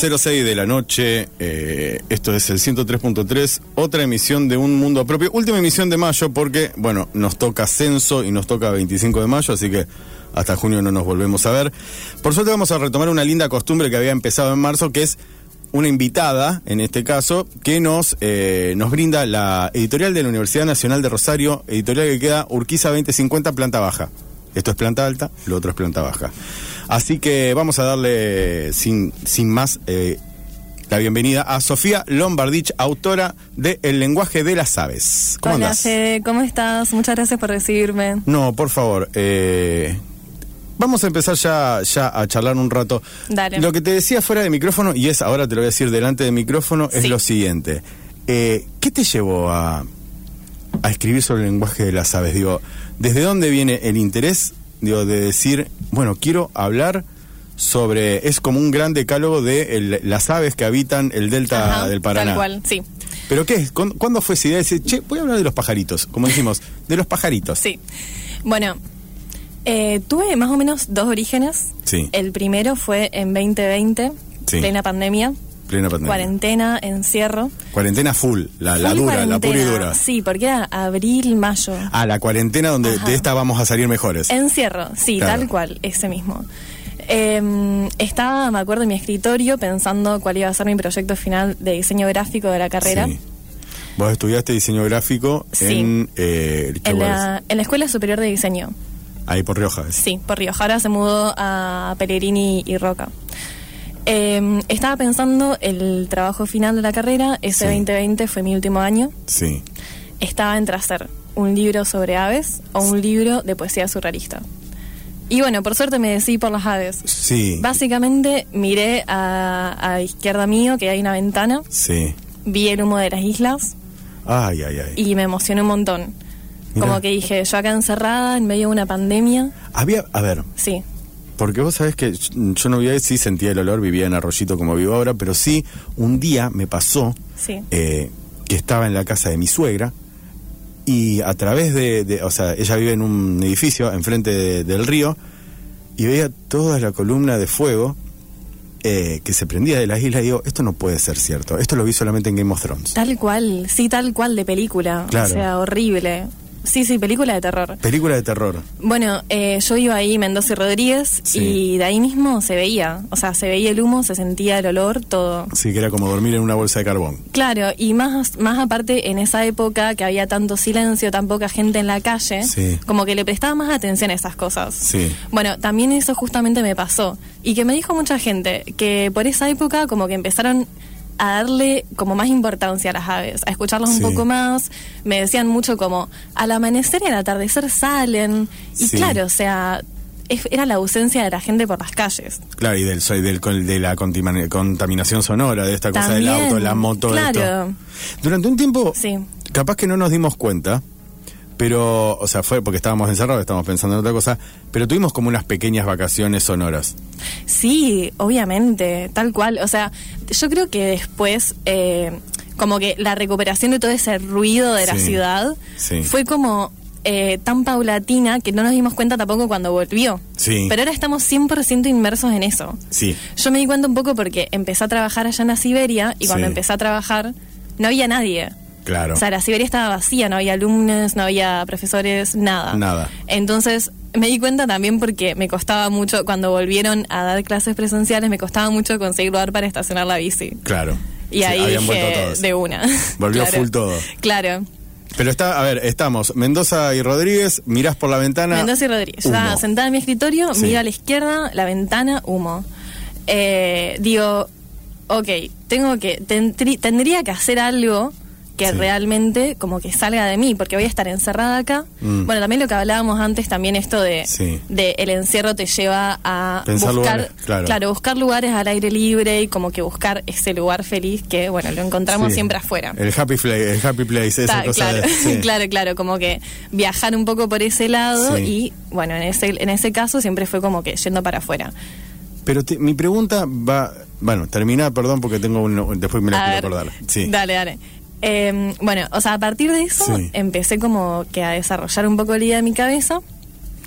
22.06 de la noche, eh, esto es el 103.3, otra emisión de Un Mundo Propio, última emisión de mayo porque, bueno, nos toca censo y nos toca 25 de mayo, así que hasta junio no nos volvemos a ver. Por suerte vamos a retomar una linda costumbre que había empezado en marzo, que es una invitada, en este caso, que nos, eh, nos brinda la editorial de la Universidad Nacional de Rosario, editorial que queda Urquiza 2050, planta baja. Esto es planta alta, lo otro es planta baja. Así que vamos a darle sin, sin más eh, la bienvenida a Sofía Lombardich, autora de El lenguaje de las aves. ¿Cómo Hola, andás? Fede, ¿cómo estás? Muchas gracias por recibirme. No, por favor. eh, vamos a empezar ya, ya a charlar un rato. Dale. Lo que te decía fuera de micrófono, y es ahora te lo voy a decir delante de micrófono, es lo siguiente. Eh, ¿Qué te llevó a, a escribir sobre el lenguaje de las aves? Digo, ¿desde dónde viene el interés digo, de decir, bueno, quiero hablar sobre, es como un gran decálogo de el- las aves que habitan el delta Ajá, del Paraná? Tal cual, sí. ¿Pero qué es? ¿Cuándo, cuándo fue esa idea de decir, che, voy a hablar de los pajaritos? Como dijimos, de los pajaritos. Sí. Bueno, eh, tuve más o menos dos orígenes. Sí. El primero fue en 2020, Sí. plena pandemia, Plena pandemia. cuarentena, encierro. Cuarentena full, la, dura, la pura y dura. Sí, porque era abril, mayo. Ah, la cuarentena donde Ajá. de esta vamos a salir mejores. Encierro, sí, Claro. tal cual, ese mismo. Eh, estaba, me acuerdo, en mi escritorio pensando cuál iba a ser mi proyecto final de diseño gráfico de la carrera. Sí. Vos estudiaste diseño gráfico Sí. en... Eh, ¿qué En la, en la Escuela Superior de Diseño. Ahí por Rioja. Sí, por Rioja. Ahora se mudó a Pellegrini y Roca. Eh, estaba pensando el trabajo final de la carrera. Ese Sí. 2020 fue mi último año. Sí. Estaba entre hacer un libro sobre aves o un libro de poesía surrealista. Y bueno, por suerte me decidí por las aves. Sí. Básicamente miré a, a izquierda mío que hay una ventana, Sí. vi el humo de las islas Ay, ay, ay. y me emocioné un montón. Mirá. Como que dije, yo acá encerrada en medio de una pandemia, Había, a ver, sí, porque vos sabés que yo no vivía, sí sentía el olor, vivía en Arroyito como vivo ahora, pero sí, un día me pasó sí. eh, que estaba en la casa de mi suegra y a través de, de- o sea, ella vive en un edificio enfrente de- del río y veía toda la columna de fuego eh, que se prendía de las islas y digo, esto no puede ser cierto, esto lo vi solamente en Game of Thrones. Tal cual, sí, tal cual de película. Claro. O sea, horrible. Sí, sí, película de terror. Película de terror. Bueno, eh, yo iba ahí, Mendoza y Rodríguez, Sí. y de ahí mismo se veía. O sea, se veía el humo, se sentía el olor, todo. Sí, que era como dormir en una bolsa de carbón. Claro, y más, más aparte en esa época que había tanto silencio, tan poca gente en la calle, Sí. como que le prestaba más atención a esas cosas. Sí. Bueno, también eso justamente me pasó. Y que me dijo mucha gente que por esa época como que empezaron a darle como más importancia a las aves, a escucharlas Sí. un poco más. Me decían mucho como, al amanecer y al atardecer salen. Y Sí. claro, o sea, era la ausencia de la gente por las calles. Claro, y del, soy del, de la contaminación sonora, de esta cosa del auto, la moto, claro. esto. Durante un tiempo, Sí. capaz que no nos dimos cuenta, pero, o sea, fue porque estábamos encerrados, estábamos pensando en otra cosa, pero tuvimos como unas pequeñas vacaciones sonoras. Sí, obviamente, tal cual. O sea, yo creo que después, eh, como que la recuperación de todo ese ruido de la ciudad sí. fue como eh, tan paulatina que no nos dimos cuenta tampoco cuando volvió. Sí. Pero ahora estamos 100% inmersos en eso. Sí, Yo me di cuenta un poco porque empecé a trabajar allá en la Siberia y cuando Sí. empecé a trabajar no había nadie. Claro. O sea, la Siberia estaba vacía, no había alumnos, no había profesores, nada. Nada. Entonces, me di cuenta también porque me costaba mucho, cuando volvieron a dar clases presenciales, me costaba mucho conseguir lugar para estacionar la bici. claro. Y Sí, ahí dije, de una. Volvió Claro. full todo. Claro. Pero está, a ver, estamos Mendoza y Rodríguez, mirás por la ventana. Mendoza y Rodríguez. humo. Estaba sentada en mi escritorio, Sí. miro a la izquierda, la ventana, humo. Eh, digo, ok, tengo que, tendrí- tendría que hacer algo que Sí. realmente como que salga de mí, porque voy a estar encerrada acá. Mm. Bueno, también lo que hablábamos antes, también esto de, Sí. de el encierro te lleva a Pensar buscar, lugares, claro. buscar lugares al aire libre y como que buscar ese lugar feliz que, bueno, lo encontramos Sí. siempre afuera. El happy, play, el happy place, esa Ta- cosa claro, de- claro, claro, como que viajar un poco por ese lado y, bueno, en ese, en ese caso siempre fue como que yendo para afuera. Pero te- mi pregunta va. Bueno, termina, perdón, porque tengo un. Después me la A quiero ver, acordar. Sí. Dale, dale. Eh, bueno, o sea, a partir de eso Sí. empecé como que a desarrollar un poco la idea de mi cabeza.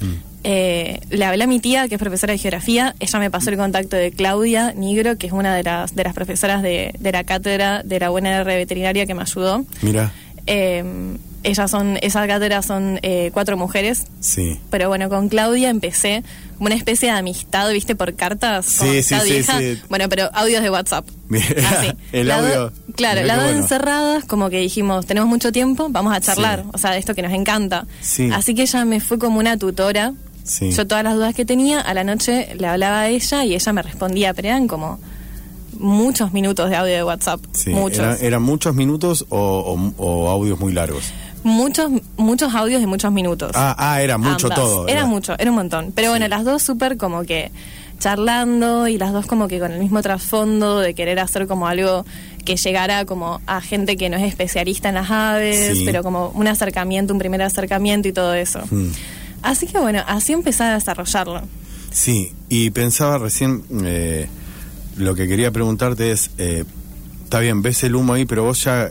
Mm. Eh, le hablé a mi tía, que es profesora de geografía. Ella me pasó el contacto de Claudia Nigro, que es una de las, de las profesoras de, de la cátedra de la UNR veterinaria que me ayudó. Mira, Eh, ellas son, esa cátedra son eh, cuatro mujeres. sí. Pero bueno, con Claudia empecé como una especie de amistad, ¿viste? Por cartas. Sí, sí, sí. Bueno, pero audios de WhatsApp. Así. el audio. claro, las dos bueno. encerradas, como que dijimos, tenemos mucho tiempo, vamos a charlar. Sí. O sea, de esto que nos encanta. Sí. Así que ella me fue como una tutora. Sí. Yo todas las dudas que tenía, a la noche le hablaba a ella y ella me respondía, pero eran como muchos minutos de audio de WhatsApp. Sí, muchos. ¿Eran, eran muchos minutos o, o- o audios muy largos? Muchos, muchos audios de muchos minutos. Ah, ah, era mucho Ambas. todo. Era, mucho, era un montón. Pero bueno, las dos súper como que charlando y las dos como que con el mismo trasfondo de querer hacer como algo que llegara como a gente que no es especialista en las aves, Sí. pero como un acercamiento, un primer acercamiento y todo eso. Mm. Así que bueno, así empecé a desarrollarlo. Sí, y pensaba recién, eh, lo que quería preguntarte es, eh, está bien, ves el humo ahí, pero vos ya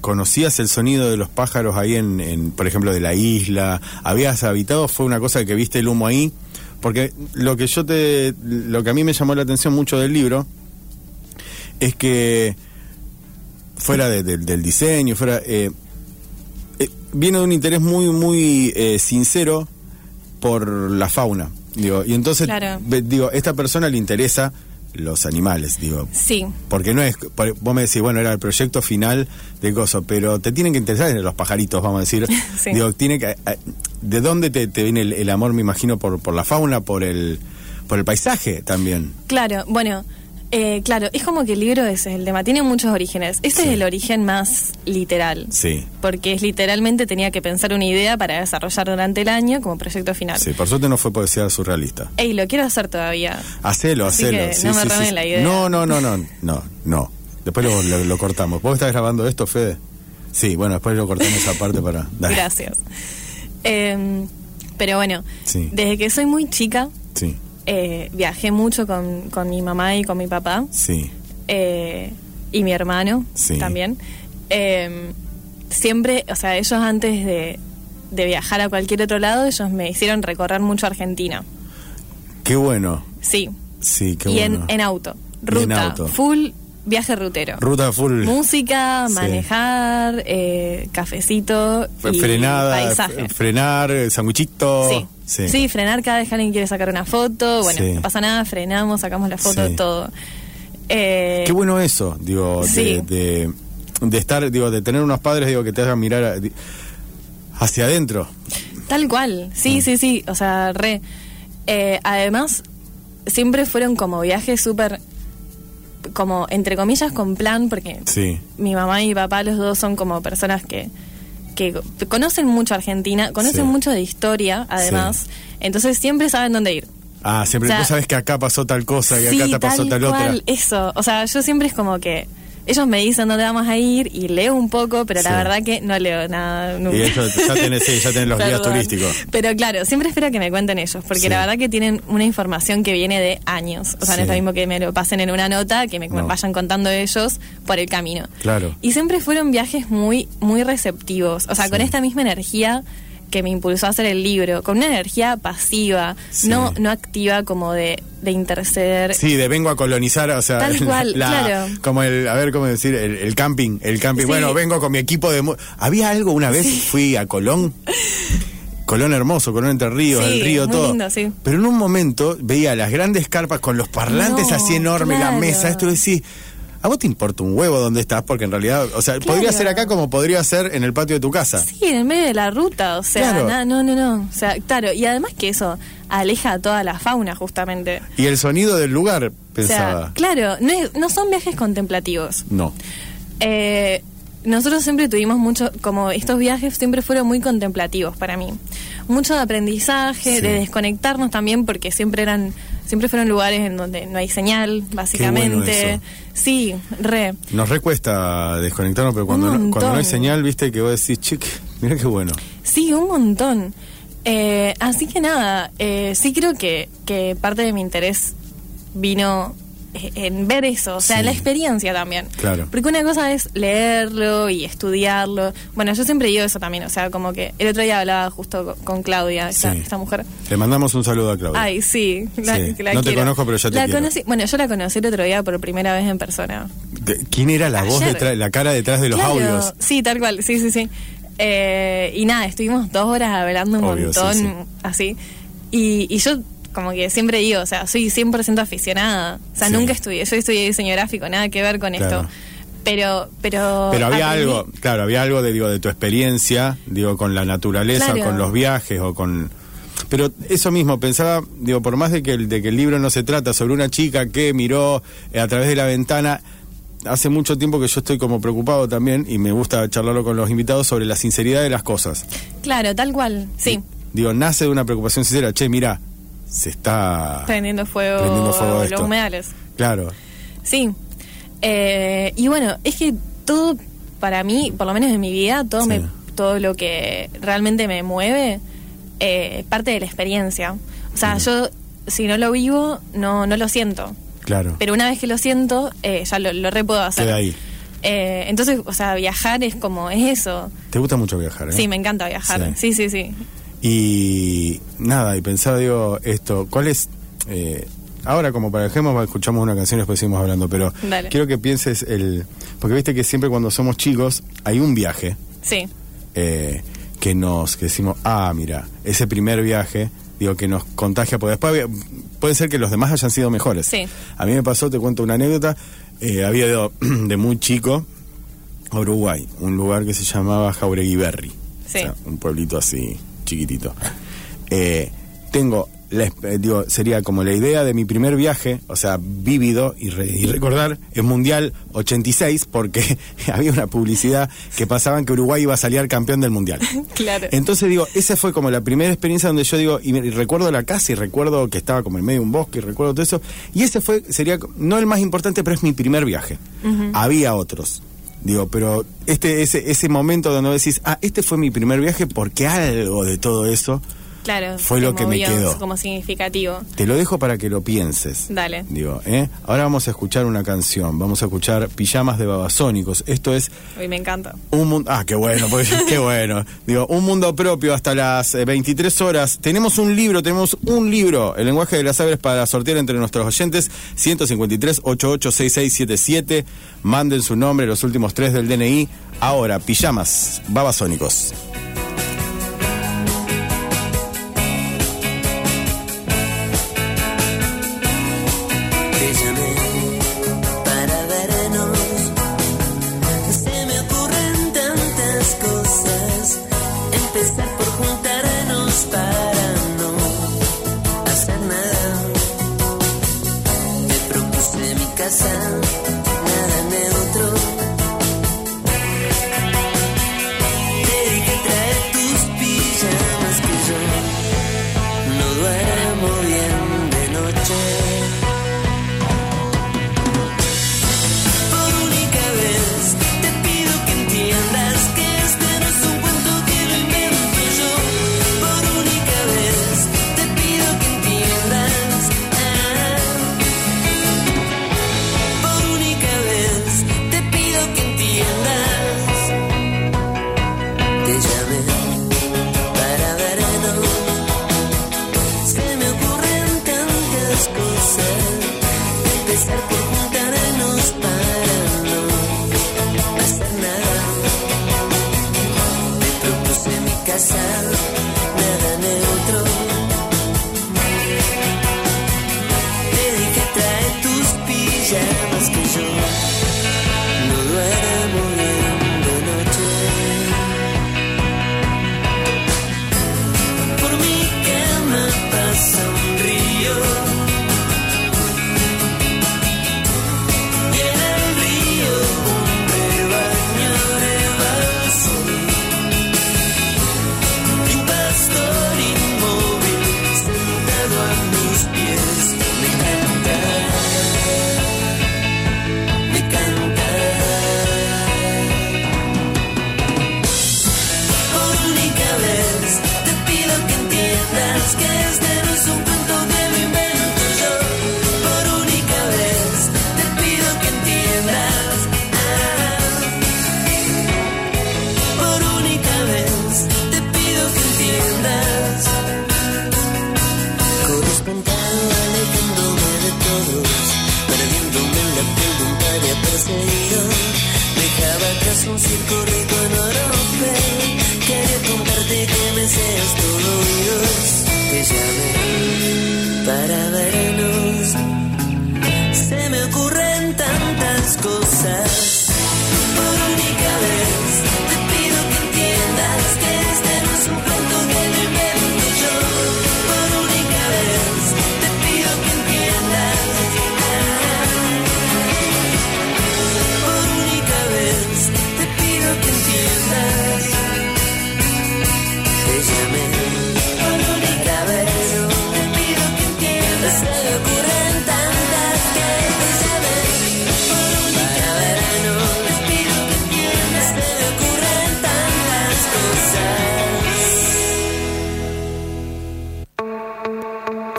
conocías el sonido de los pájaros ahí en, en, por ejemplo, de la isla, habías habitado, fue una cosa que viste el humo ahí, porque lo que yo te, lo que a mí me llamó la atención mucho del libro es que fuera de- de- del diseño, fuera, eh, eh, viene de un interés muy, muy eh, sincero por la fauna. Digo, y entonces, Claro. digo, esta persona le interesa los animales, digo. Sí, Porque no es, vos me decís, bueno, era el proyecto final de Gozo, pero te tienen que interesar los pajaritos, vamos a decir. Sí. Digo, tiene que, eh, ¿de dónde te, te viene el, el amor, me imagino, por, por la fauna, por el, por el paisaje también? claro, bueno, eh, claro, es como que el libro es el tema, tiene muchos orígenes. Este Sí. es el origen más literal. Sí. porque es literalmente tenía que pensar una idea para desarrollar durante el año como proyecto final. Sí, por suerte no fue poesía surrealista. Ey, lo quiero hacer todavía. Hacelo, Así hacelo. que sí, no me sí, roben la idea. No, no, no, no, no, no. Después lo, lo- lo cortamos. ¿Vos estás grabando esto, Fede? Sí, bueno, después lo cortamos esa parte para... Dale. Gracias. Eh, pero bueno, desde que soy muy chica, eh, viajé mucho con, con mi mamá y con mi papá sí, eh, y mi hermano Sí. también. Eh, siempre, o sea, ellos antes de, de viajar a cualquier otro lado, ellos me hicieron recorrer mucho Argentina. qué bueno. Sí. Sí, qué y bueno. en, en auto. Y en Ruta. auto. Full viaje rutero. Ruta full. Música, Sí. manejar, eh, cafecito y Frenada, paisaje. frenar, eh, sanguichito. Sí. Sí. frenar cada vez que alguien quiere sacar una foto. Bueno, Sí. no pasa nada, frenamos, sacamos la foto, Sí. todo. Eh, Qué bueno eso, digo, de, Sí. de, de estar, digo, de tener unos padres, digo, que te hagan mirar a- hacia adentro. Tal cual, Mm. sí, sí, sí, o sea, re. Eh, además, siempre fueron como viajes súper, como entre comillas, con plan, porque Sí. mi mamá y mi papá, los dos son como personas que, que conocen mucho Argentina, conocen Sí. mucho de historia, además, entonces siempre saben dónde ir. Ah, siempre, O sea, vos sabes que acá pasó tal cosa y sí, acá te pasó tal, cual, otra. Eso, o sea, yo siempre es como que ellos me dicen dónde vamos a ir y leo un poco, pero Sí. la verdad que no leo nada nunca. Y eso ya tenés, sí, ya tenés los guías turísticos. Pero claro, siempre espero que me cuenten ellos, porque Sí. la verdad que tienen una información que viene de años. O sea, no es lo mismo que me lo pasen en una nota, que me No. vayan contando ellos por el camino. Claro. Y siempre fueron viajes muy, muy receptivos. O sea, con esta misma energía que me impulsó a hacer el libro, con una energía pasiva, Sí. no, no activa como de, de interceder. Sí, de vengo a colonizar, o sea, Tal cual, la- claro. como el, a ver cómo decir, el, el camping, el camping. Sí. Bueno, vengo con mi equipo de... Había algo una vez, fui a Colón, Colón hermoso, Colón Entre Ríos, Sí, el río, muy todo. lindo, sí. Pero en un momento veía las grandes carpas con los parlantes No, así enormes, la mesa, esto y decís, ¿a vos te importa un huevo dónde estás? Porque en realidad, o sea, Claro. podría ser acá como podría ser en el patio de tu casa. Sí, en el medio de la ruta, o sea, Claro. na- no, no, no. O sea, claro, y además que eso aleja a toda la fauna, justamente. Y el sonido del lugar, O pensaba. sea, claro, no, es- no son viajes contemplativos. no. Eh, nosotros siempre tuvimos mucho, como estos viajes siempre fueron muy contemplativos para mí. Mucho de aprendizaje, Sí. de desconectarnos también, porque siempre eran, siempre fueron lugares en donde no hay señal, básicamente. eso. Sí, re. Nos recuesta desconectarnos, pero cuando no, cuando no hay señal, viste que vos decís, chic, mira qué bueno. Sí, un montón. Eh, así que nada, eh, sí creo que, que parte de mi interés vino en ver eso, o sea, Sí. la experiencia también. Claro. Porque una cosa es leerlo y estudiarlo. Bueno, yo siempre digo eso también, o sea, como que el otro día hablaba justo co- con Claudia, esta, Sí. esta mujer. Le mandamos un saludo a Claudia. Ay, sí. la- Sí. que la No te conozco, pero ya te La quiero. conocí- bueno, yo la conocí el otro día por primera vez en persona. ¿Quién era la voz detrás, la cara detrás de los Claro, audios? Sí, tal cual, sí, sí, sí. Eh, y nada, estuvimos dos horas hablando un Obvio, montón, sí. así. Y, y yo como que siempre digo, o sea, soy 100% aficionada. O sea, Sí. nunca estudié, yo estudié diseño gráfico, nada que ver con Claro. esto. Pero, pero... Pero había aprendí- algo, claro, había algo de digo de tu experiencia, digo con la naturaleza, Claro. con los viajes o con pero eso mismo pensaba, digo, por más de que el de que el libro no se trata sobre una chica que miró eh, a través de la ventana hace mucho tiempo que yo estoy como preocupado también y me gusta charlarlo con los invitados sobre la sinceridad de las cosas. Claro, tal cual, sí. Digo, nace de una preocupación sincera, che, mira, se está Prendiendo fuego, Prendiendo fuego los humedales. Claro. Sí. Eh, y bueno, es que todo, para mí, por lo menos en mi vida, todo, Sí. me, todo lo que realmente me mueve, eh, parte de la experiencia. O sea, yo, si no lo vivo, no, no lo siento. Claro. Pero una vez que lo siento, eh, ya lo, lo re puedo hacer. Queda ahí. Eh, entonces, o sea, viajar es como, es eso. ¿Te gusta mucho viajar, eh? Sí, me encanta viajar. Sí, sí, sí. Y nada, y pensaba, digo, esto, ¿cuál es? eh, ahora, como para dejemos, escuchamos una canción y después seguimos hablando, pero Dale. quiero que pienses el. Porque viste que siempre cuando somos chicos hay un viaje Sí, eh, que nos que decimos, ah, mira, ese primer viaje, digo, que nos contagia, porque después puede ser que los demás hayan sido mejores. Sí. A mí me pasó, te cuento una anécdota, eh, había ido de muy chico a Uruguay, un lugar que se llamaba Jaureguiberri, Sí. un pueblito así chiquitito. Eh, tengo, la eh, digo, sería como la idea de mi primer viaje, o sea, vívido y, re- y recordar, es Mundial 86, porque había una publicidad que pasaban que Uruguay iba a salir campeón del Mundial. claro. Entonces digo, esa fue como la primera experiencia donde yo digo, y, y recuerdo la casa y recuerdo que estaba como en medio de un bosque y recuerdo todo eso. Y ese fue, sería, no el más importante, pero es mi primer viaje. Había otros. Digo, pero este, ese, ese momento donde decís, ah, este fue mi primer viaje porque algo de todo eso, claro. fue lo que me quedó. Como significativo. te lo dejo para que lo pienses. Dale. Digo, ¿eh? Ahora vamos a escuchar una canción, vamos a escuchar Pijamas de Babasónicos. Esto es Uy, me encanta. un mundo, ah, qué bueno, pues, qué bueno. Digo, un mundo propio hasta las eh, 23 horas. Tenemos un libro, tenemos un libro, El lenguaje de las aves para sortear entre nuestros oyentes, 153 886677. Manden su nombre, los últimos tres del DNI. Ahora, pijamas, babasónicos.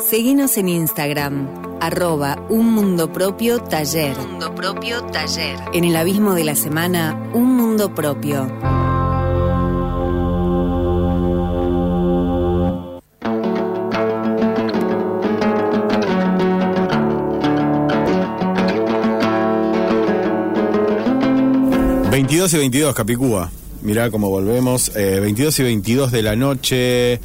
Seguinos en Instagram, arroba un mundo propio taller. Mundo propio taller. En el abismo de la semana, un mundo propio. Veintidós 22 y 22, Capicúa. Mirá cómo volvemos. Eh, 22 y 22 de la noche.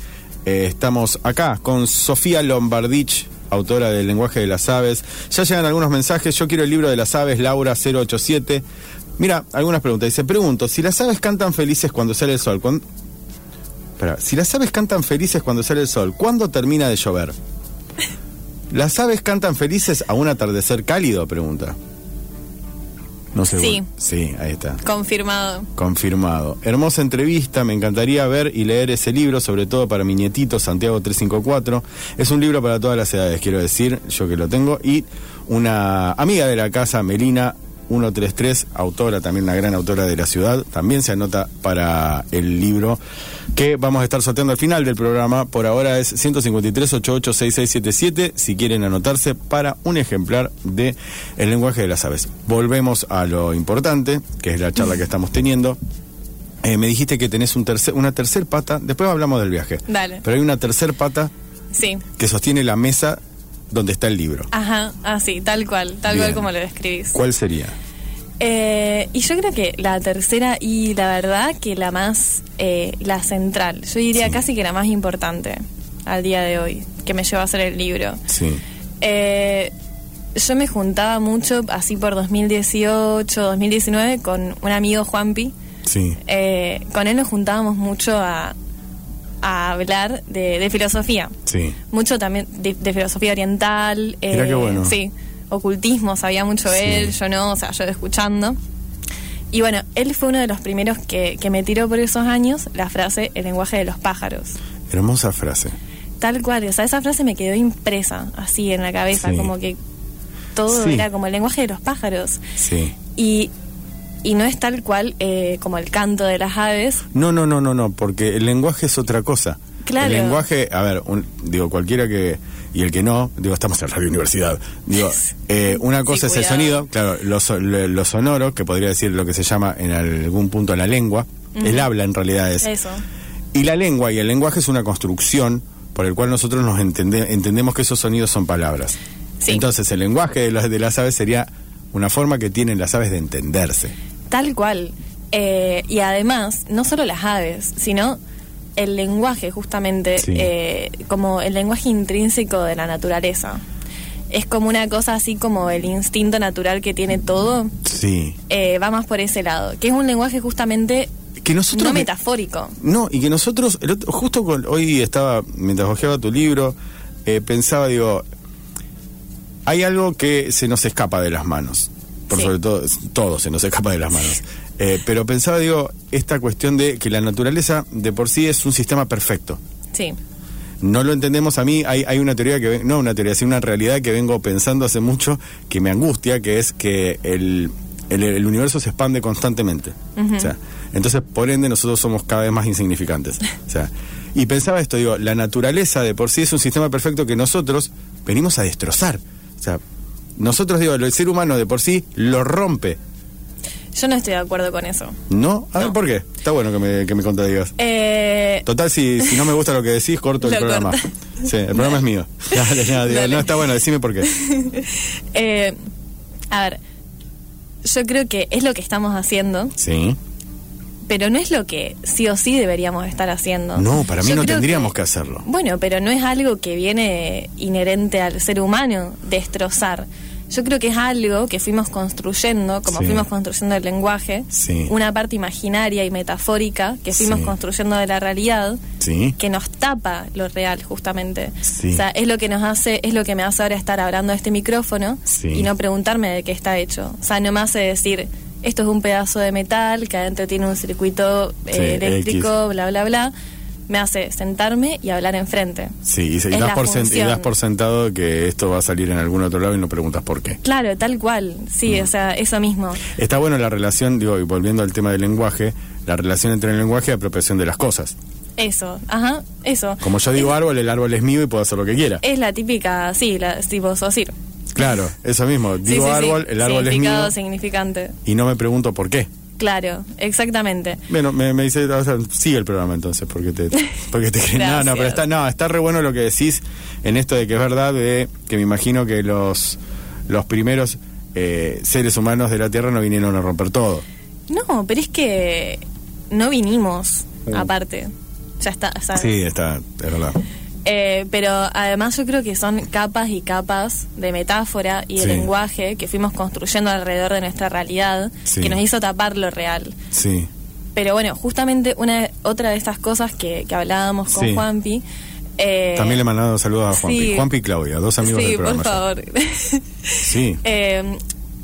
Eh, estamos acá con Sofía Lombardich, autora del lenguaje de las aves. Ya llegan algunos mensajes. Yo quiero el libro de las aves, Laura 087. Mira, algunas preguntas. Dice, pregunto, si las aves cantan felices cuando sale el sol, ¿cuán- Espera, si las aves cantan felices cuando sale el sol, ¿cuándo termina de llover? ¿Las aves cantan felices a un atardecer cálido? Pregunta. No sé. Sí. Sí, ahí está. Confirmado. Confirmado. Hermosa entrevista, me encantaría ver y leer ese libro, sobre todo para mi nietito Santiago 354. Es un libro para todas las edades, quiero decir, yo que lo tengo. Y una amiga de la casa, Melina 133, autora, también una gran autora de la ciudad, también se anota para el libro que vamos a estar sorteando al final del programa. Por ahora es 153-886677, si quieren anotarse para un ejemplar de El lenguaje de las aves. Volvemos a lo importante, que es la charla que estamos teniendo. Eh, me dijiste que tenés un tercer, una tercer pata, después hablamos del viaje. Dale. Pero hay una tercer pata Sí. que sostiene la mesa donde está el libro. Ajá, así, tal cual, tal Bien. cual como lo describís. ¿Cuál sería? Eh, y yo creo que la tercera y la verdad que la más, eh, la central, yo diría Sí. casi que la más importante al día de hoy, que me llevó a hacer el libro. Sí. Eh, yo me juntaba mucho, así por 2018, 2019, con un amigo Juanpi. Sí. Eh, con él nos juntábamos mucho a, a hablar de, de filosofía. Sí. Mucho también de, de filosofía oriental. eh, Mirá qué bueno. Sí, ocultismo, sabía mucho Sí. él, yo no, o sea, yo escuchando. Y bueno, él fue uno de los primeros que, que me tiró por esos años la frase el lenguaje de los pájaros. Hermosa frase. Tal cual, o sea, esa frase me quedó impresa así en la cabeza, Sí. como que todo Sí. era como el lenguaje de los pájaros. Sí. Y, y no es tal cual eh, como el canto de las aves. No, no, no, no, no, porque el lenguaje es otra cosa. Claro. El lenguaje, a ver, un- digo, cualquiera que, y el que no, digo, estamos en Radio Universidad. Digo, eh, una cosa es el sonido, claro, lo, lo- sonoro, que podría decir lo que se llama en algún punto la lengua. El habla en realidad es. Eso. Y la lengua y el lenguaje es una construcción por el cual nosotros nos entende- entendemos que esos sonidos son palabras. Sí. Entonces, el lenguaje de, los- de las aves sería una forma que tienen las aves de entenderse. Tal cual. Eh, y además, no solo las aves, sino el lenguaje, justamente, Sí. eh, como el lenguaje intrínseco de la naturaleza. Es como una cosa así como el instinto natural que tiene todo, Sí. eh, va más por ese lado, que es un lenguaje justamente Que nosotros no me- metafórico. No, y que nosotros, el otro- justo con- hoy estaba, mientras hojeaba tu libro, eh, pensaba, digo, hay algo que se nos escapa de las manos. Por Sí. sobre todo, todo se nos escapa de las manos. Eh, pero pensaba, digo, esta cuestión de que la naturaleza de por sí es un sistema perfecto. Sí, No lo entendemos a mí, hay, hay una teoría que, no una teoría, sino una realidad que vengo pensando hace mucho, que me angustia, que es que el, el, el universo se expande constantemente. O sea, Entonces, por ende, nosotros somos cada vez más insignificantes. O sea, y pensaba esto, digo, la naturaleza de por sí es un sistema perfecto que nosotros venimos a destrozar. O sea, nosotros, digo, el ser humano de por sí lo rompe. Yo no estoy de acuerdo con eso. ¿No? A ver, No. ¿por qué? Está bueno que me, que me contradigas. Eh, Total, si, si no me gusta lo que decís, corto el programa. corta. Sí, el programa es mío. Dale, no, digo, Dale. no, está bueno, decime por qué. eh, a ver, yo creo que es lo que estamos haciendo, Sí. Pero no es lo que sí o sí deberíamos estar haciendo. No, para mí Yo no tendríamos que hacerlo. Bueno, pero no es algo que viene inherente al ser humano, destrozar. Yo creo que es algo que fuimos construyendo, como Sí. fuimos construyendo el lenguaje, Sí. una parte imaginaria y metafórica que fuimos Sí. construyendo de la realidad, Sí. que nos tapa lo real justamente. O sea, es lo que nos hace, es lo que me hace ahora estar hablando de este micrófono y no preguntarme de qué está hecho. O sea, no me hace decir, esto es un pedazo de metal que adentro tiene un circuito eh, Sí, eléctrico, X. bla, bla, bla. Me hace sentarme y hablar enfrente. Sí, y, se- y das por sen- y das por sentado que esto va a salir en algún otro lado y no preguntas por qué. Claro, tal cual. Sí, Mm. o sea, eso mismo. Está bueno la relación, digo, y volviendo al tema del lenguaje, la relación entre el lenguaje y la apropiación de las cosas. Eso, ajá, eso. Como yo digo árbol, el árbol es mío y puedo hacer lo que quiera. Es la típica, sí, la, si vos sos ir. Claro, eso mismo. Digo sí, sí. árbol, el árbol es Significado, mío significante. y no me pregunto por qué. Claro, exactamente. Bueno, me, me dice, o sea, sigue el programa entonces, porque te, porque te crees. No, no, pero está, no, está re bueno lo que decís en esto de que es verdad, de que me imagino que los, los primeros eh, seres humanos de la Tierra no vinieron a romper todo. No, pero es que no vinimos, aparte. Ya está, ¿sabes? Sí, está, es verdad. Eh, pero además yo creo que son capas y capas de metáfora y de Sí. lenguaje que fuimos construyendo alrededor de nuestra realidad, Sí. que nos hizo tapar lo real. Sí, Pero bueno, justamente una otra de estas cosas que, que hablábamos con Sí. Juanpi. eh, también le mandado saludos a Juanpi. Juanpi y Claudia, dos amigos del programa. por favor. Sí, Eh,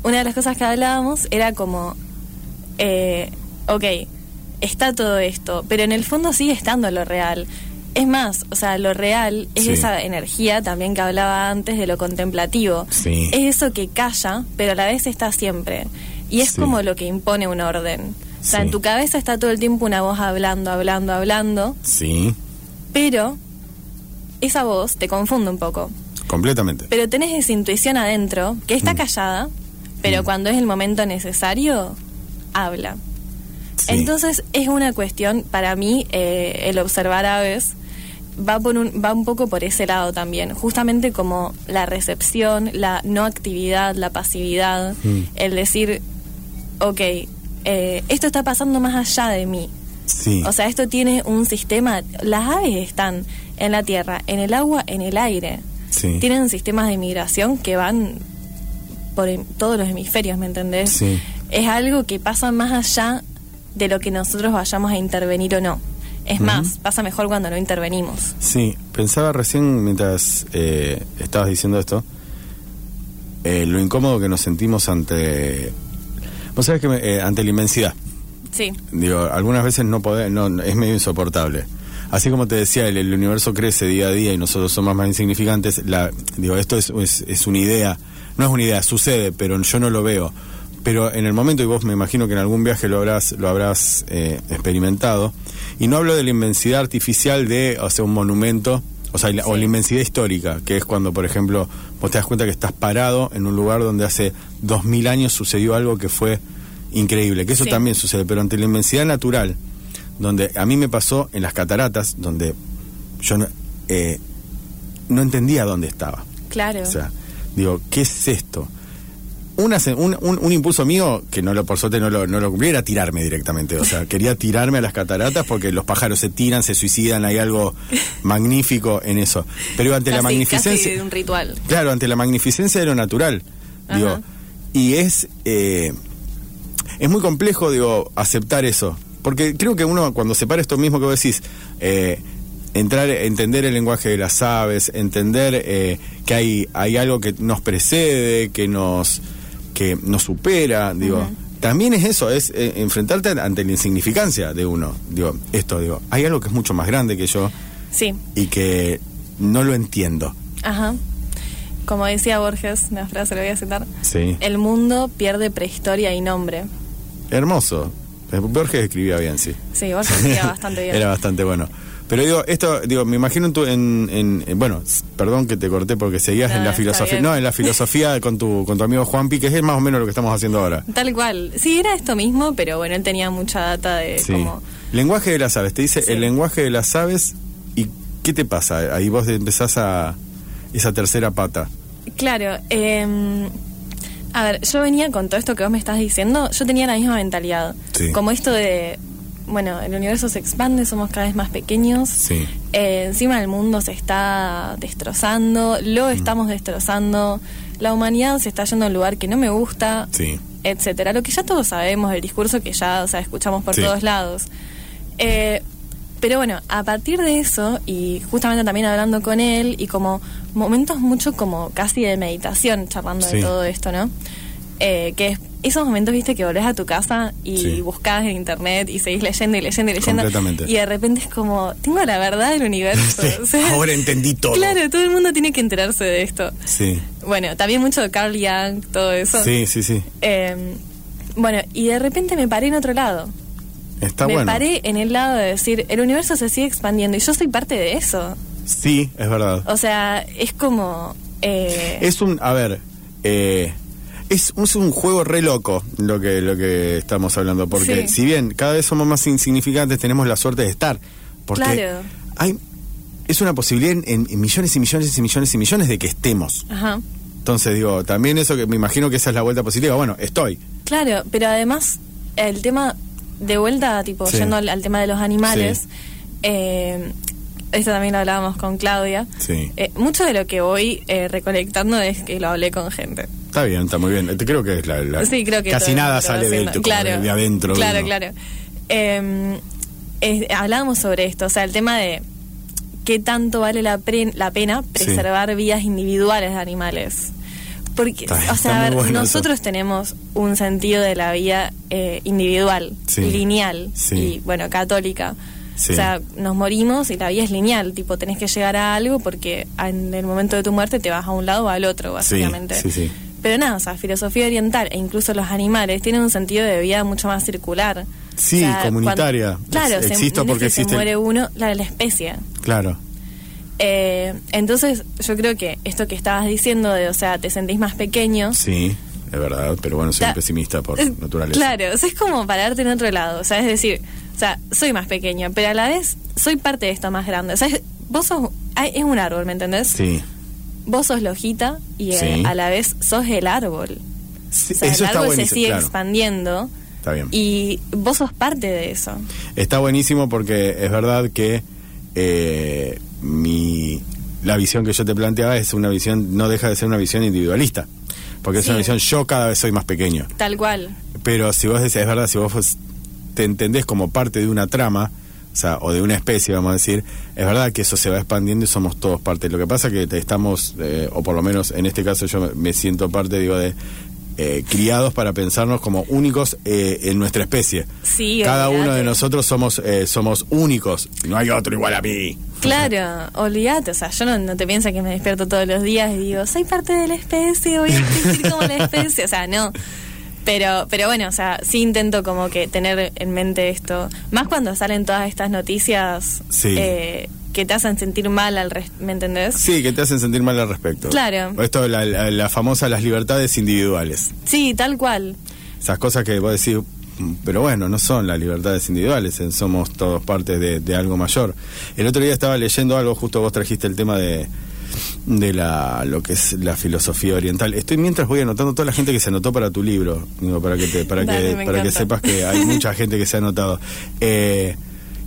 una de las cosas que hablábamos era como, eh, ok, está todo esto, pero en el fondo sigue estando lo real. Es más, o sea, lo real es Sí. esa energía también que hablaba antes de lo contemplativo. Sí. Es eso que calla, pero a la vez está siempre. Y es Sí. como lo que impone un orden. O sea, en tu cabeza está todo el tiempo una voz hablando, hablando, hablando, sí, pero esa voz te confunde un poco. completamente. Pero tenés esa intuición adentro que está Mm. callada, pero Mm. cuando es el momento necesario, habla. Sí. Entonces es una cuestión, para mí, eh, el observar aves va, por un, va un poco por ese lado también. Justamente como la recepción, la no actividad, la pasividad, Mm. el decir, ok, eh, esto está pasando más allá de mí. sí. O sea, esto tiene un sistema, las aves están en la tierra, en el agua, en el aire sí. tienen sistemas de migración que van por todos los hemisferios, ¿me entendés? Sí. Es algo que pasa más allá de lo que nosotros vayamos a intervenir o no. Es más, pasa mejor cuando no intervenimos. Sí, pensaba recién mientras eh, estabas diciendo esto, eh, lo incómodo que nos sentimos ante, vos sabés que me- eh, ante la inmensidad. Sí, Digo, algunas veces no poder, no, no, es medio insoportable. Así como te decía, el, el universo crece día a día y nosotros somos más insignificantes. La, digo, esto es, es, es una idea, no es una idea, sucede, pero yo no lo veo. Pero en el momento, y vos me imagino que en algún viaje lo habrás, lo habrás eh, experimentado, y no hablo de la inmensidad artificial de, o sea, un monumento, o sea, la- o la inmensidad histórica, que es cuando, por ejemplo, vos te das cuenta que estás parado en un lugar donde hace dos mil años sucedió algo que fue increíble, que eso Sí. también sucede, pero ante la inmensidad natural, donde a mí me pasó en las cataratas, donde yo no, eh, no entendía dónde estaba. claro. O sea, digo, ¿qué es esto? Una un, un- un impulso mío, que no lo por suerte no lo, no lo cumplí, era tirarme directamente. O sea, quería tirarme a las cataratas porque los pájaros se tiran, se suicidan, hay algo magnífico en eso. Pero ante la magnificencia. casi de un ritual. Claro, ante la magnificencia de lo natural. Digo, y es eh, es muy complejo, digo, aceptar eso. Porque creo que uno, cuando separa esto mismo que vos decís, eh, entrar, entender el lenguaje de las aves, entender eh, que hay, hay algo que nos precede, que nos, que nos supera, digo. También es eso, es eh, enfrentarte ante la insignificancia de uno. Digo, esto, digo, hay algo que es mucho más grande que yo Sí, y que no lo entiendo. ajá. Como decía Borges, una frase lo voy a citar. Sí. El mundo pierde prehistoria y nombre. Hermoso. Borges escribía bien, sí. Sí, vos escribía bastante bien. Era bastante bueno. Pero digo, esto, digo, me imagino en tu, en, en- en- bueno, perdón que te corté porque seguías No, en la filosofía, no, en la filosofía con tu, con tu amigo Juanpi, que es más o menos lo que estamos haciendo ahora. Tal cual. Sí, era esto mismo, pero bueno, él tenía mucha data de Sí. como... Lenguaje de las aves, te dice Sí. el lenguaje de las aves y ¿qué te pasa? Ahí vos empezás a esa tercera pata. Claro, eh, a ver, yo venía con todo esto que vos me estás diciendo, yo tenía la misma mentalidad. Sí. Como esto de, bueno, el universo se expande, somos cada vez más pequeños. Sí. Eh, encima el mundo se está destrozando, lo Mm. estamos destrozando, la humanidad se está yendo a un lugar que no me gusta, Sí. etcétera. Lo que ya todos sabemos, el discurso que ya, o sea, escuchamos por Sí. todos lados. Eh, pero bueno, a partir de eso, y justamente también hablando con él, y como momentos mucho como casi de meditación, charlando de todo esto, ¿no? Eh, que es esos momentos, viste, que volvés a tu casa y Sí. buscás en internet y seguís leyendo y leyendo y leyendo. Y de repente es como, tengo la verdad del universo. o sea, Ahora entendí todo. Claro, todo el mundo tiene que enterarse de esto. Sí. Bueno, también mucho de Carl Jung, todo eso. Sí, sí, sí. Eh, bueno, y de repente me paré en otro lado. Está me bueno. paré en el lado de decir, el universo se sigue expandiendo y yo soy parte de eso. Sí, es verdad. O sea, es como... eh, Es un, a ver, eh, es, es un juego re loco lo que, lo que estamos hablando, porque Sí. si bien cada vez somos más insignificantes, tenemos la suerte de estar. Porque Claro. hay, es una posibilidad en, en millones y millones y millones y millones de que estemos. Ajá. Entonces digo, también eso que me imagino que esa es la vuelta positiva. Bueno, estoy. Claro, pero además el tema de vuelta, tipo, Sí. yendo al, al tema de los animales, Sí. eh, esto también lo hablábamos con Claudia, Sí. eh, mucho de lo que voy eh, recolectando es que lo hablé con gente. Está bien, está muy bien. Te creo que es la, la- Sí, creo que casi nada sale de, tu- claro, de adentro. de Claro, uno. claro. Eh, es- hablábamos sobre esto, o sea, el tema de qué tanto vale la, pre- la pena Sí. preservar vidas individuales de animales. Porque, Está o sea, a ver, bueno nosotros tenemos un sentido de la vida eh, individual, Sí. lineal Sí. y, bueno, católica. Sí. O sea, nos morimos y la vida es lineal, tipo, tenés que llegar a algo porque en el momento de tu muerte te vas a un lado o al otro, básicamente. sí, sí. Pero nada, o sea, filosofía oriental e incluso los animales tienen un sentido de vida mucho más circular. Sí, O sea, comunitaria. cuando- claro, Ex- se, existo es porque que se existe el- muere uno, la, la especie. Claro. Eh, entonces, yo creo que esto que estabas diciendo de, o sea, te sentís más pequeño. Sí, es verdad, pero bueno, soy un pesimista por naturaleza. Claro, o sea, es como pararte en otro lado. O sea, es decir, o sea, soy más pequeño, pero a la vez soy parte de esto más grande. O sea, es- vos sos. Es un árbol, ¿me entendés? Sí. Vos sos la hojita y eh, a la vez sos el árbol. Sí, O sea, eso el está árbol se sigue claro. expandiendo Está bien. y vos sos parte de eso. Está buenísimo porque es verdad que eh, mi la visión que yo te planteaba es una visión, no deja de ser una visión individualista. Porque es una visión, yo cada vez soy más pequeño. Tal cual. Pero si vos decís, es verdad, si vos te entendés como parte de una trama, o sea, o de una especie, vamos a decir, es verdad que eso se va expandiendo y somos todos parte. Lo que pasa que te estamos, eh, o por lo menos en este caso yo me- siento parte, digo, de eh, criados para pensarnos como únicos eh, en nuestra especie. Sí, Cada uno de nosotros somos eh, somos únicos. No hay otro igual a mí. Claro, olvídate, o sea, yo no, no te pienso que me despierto todos los días y digo, soy parte de la especie, voy a existir como la especie, o sea, no. Pero, pero bueno, o sea, sí intento como que tener en mente esto, más cuando salen todas estas noticias Sí. eh, que te hacen sentir mal, al res- ¿me entendés? Sí, que te hacen sentir mal al respecto. Claro. Esto, la, la, la famosa las libertades individuales. Sí, tal cual. Esas cosas que vos decís, "Mm, pero bueno, no son las libertades individuales, eh, somos todos parte de, de algo mayor. El otro día estaba leyendo algo, justo vos trajiste el tema de de la lo que es la filosofía oriental. Estoy mientras voy anotando toda la gente que se anotó para tu libro, digo, para que te, para Dale, que para que sepas que hay mucha gente que se ha anotado. Eh,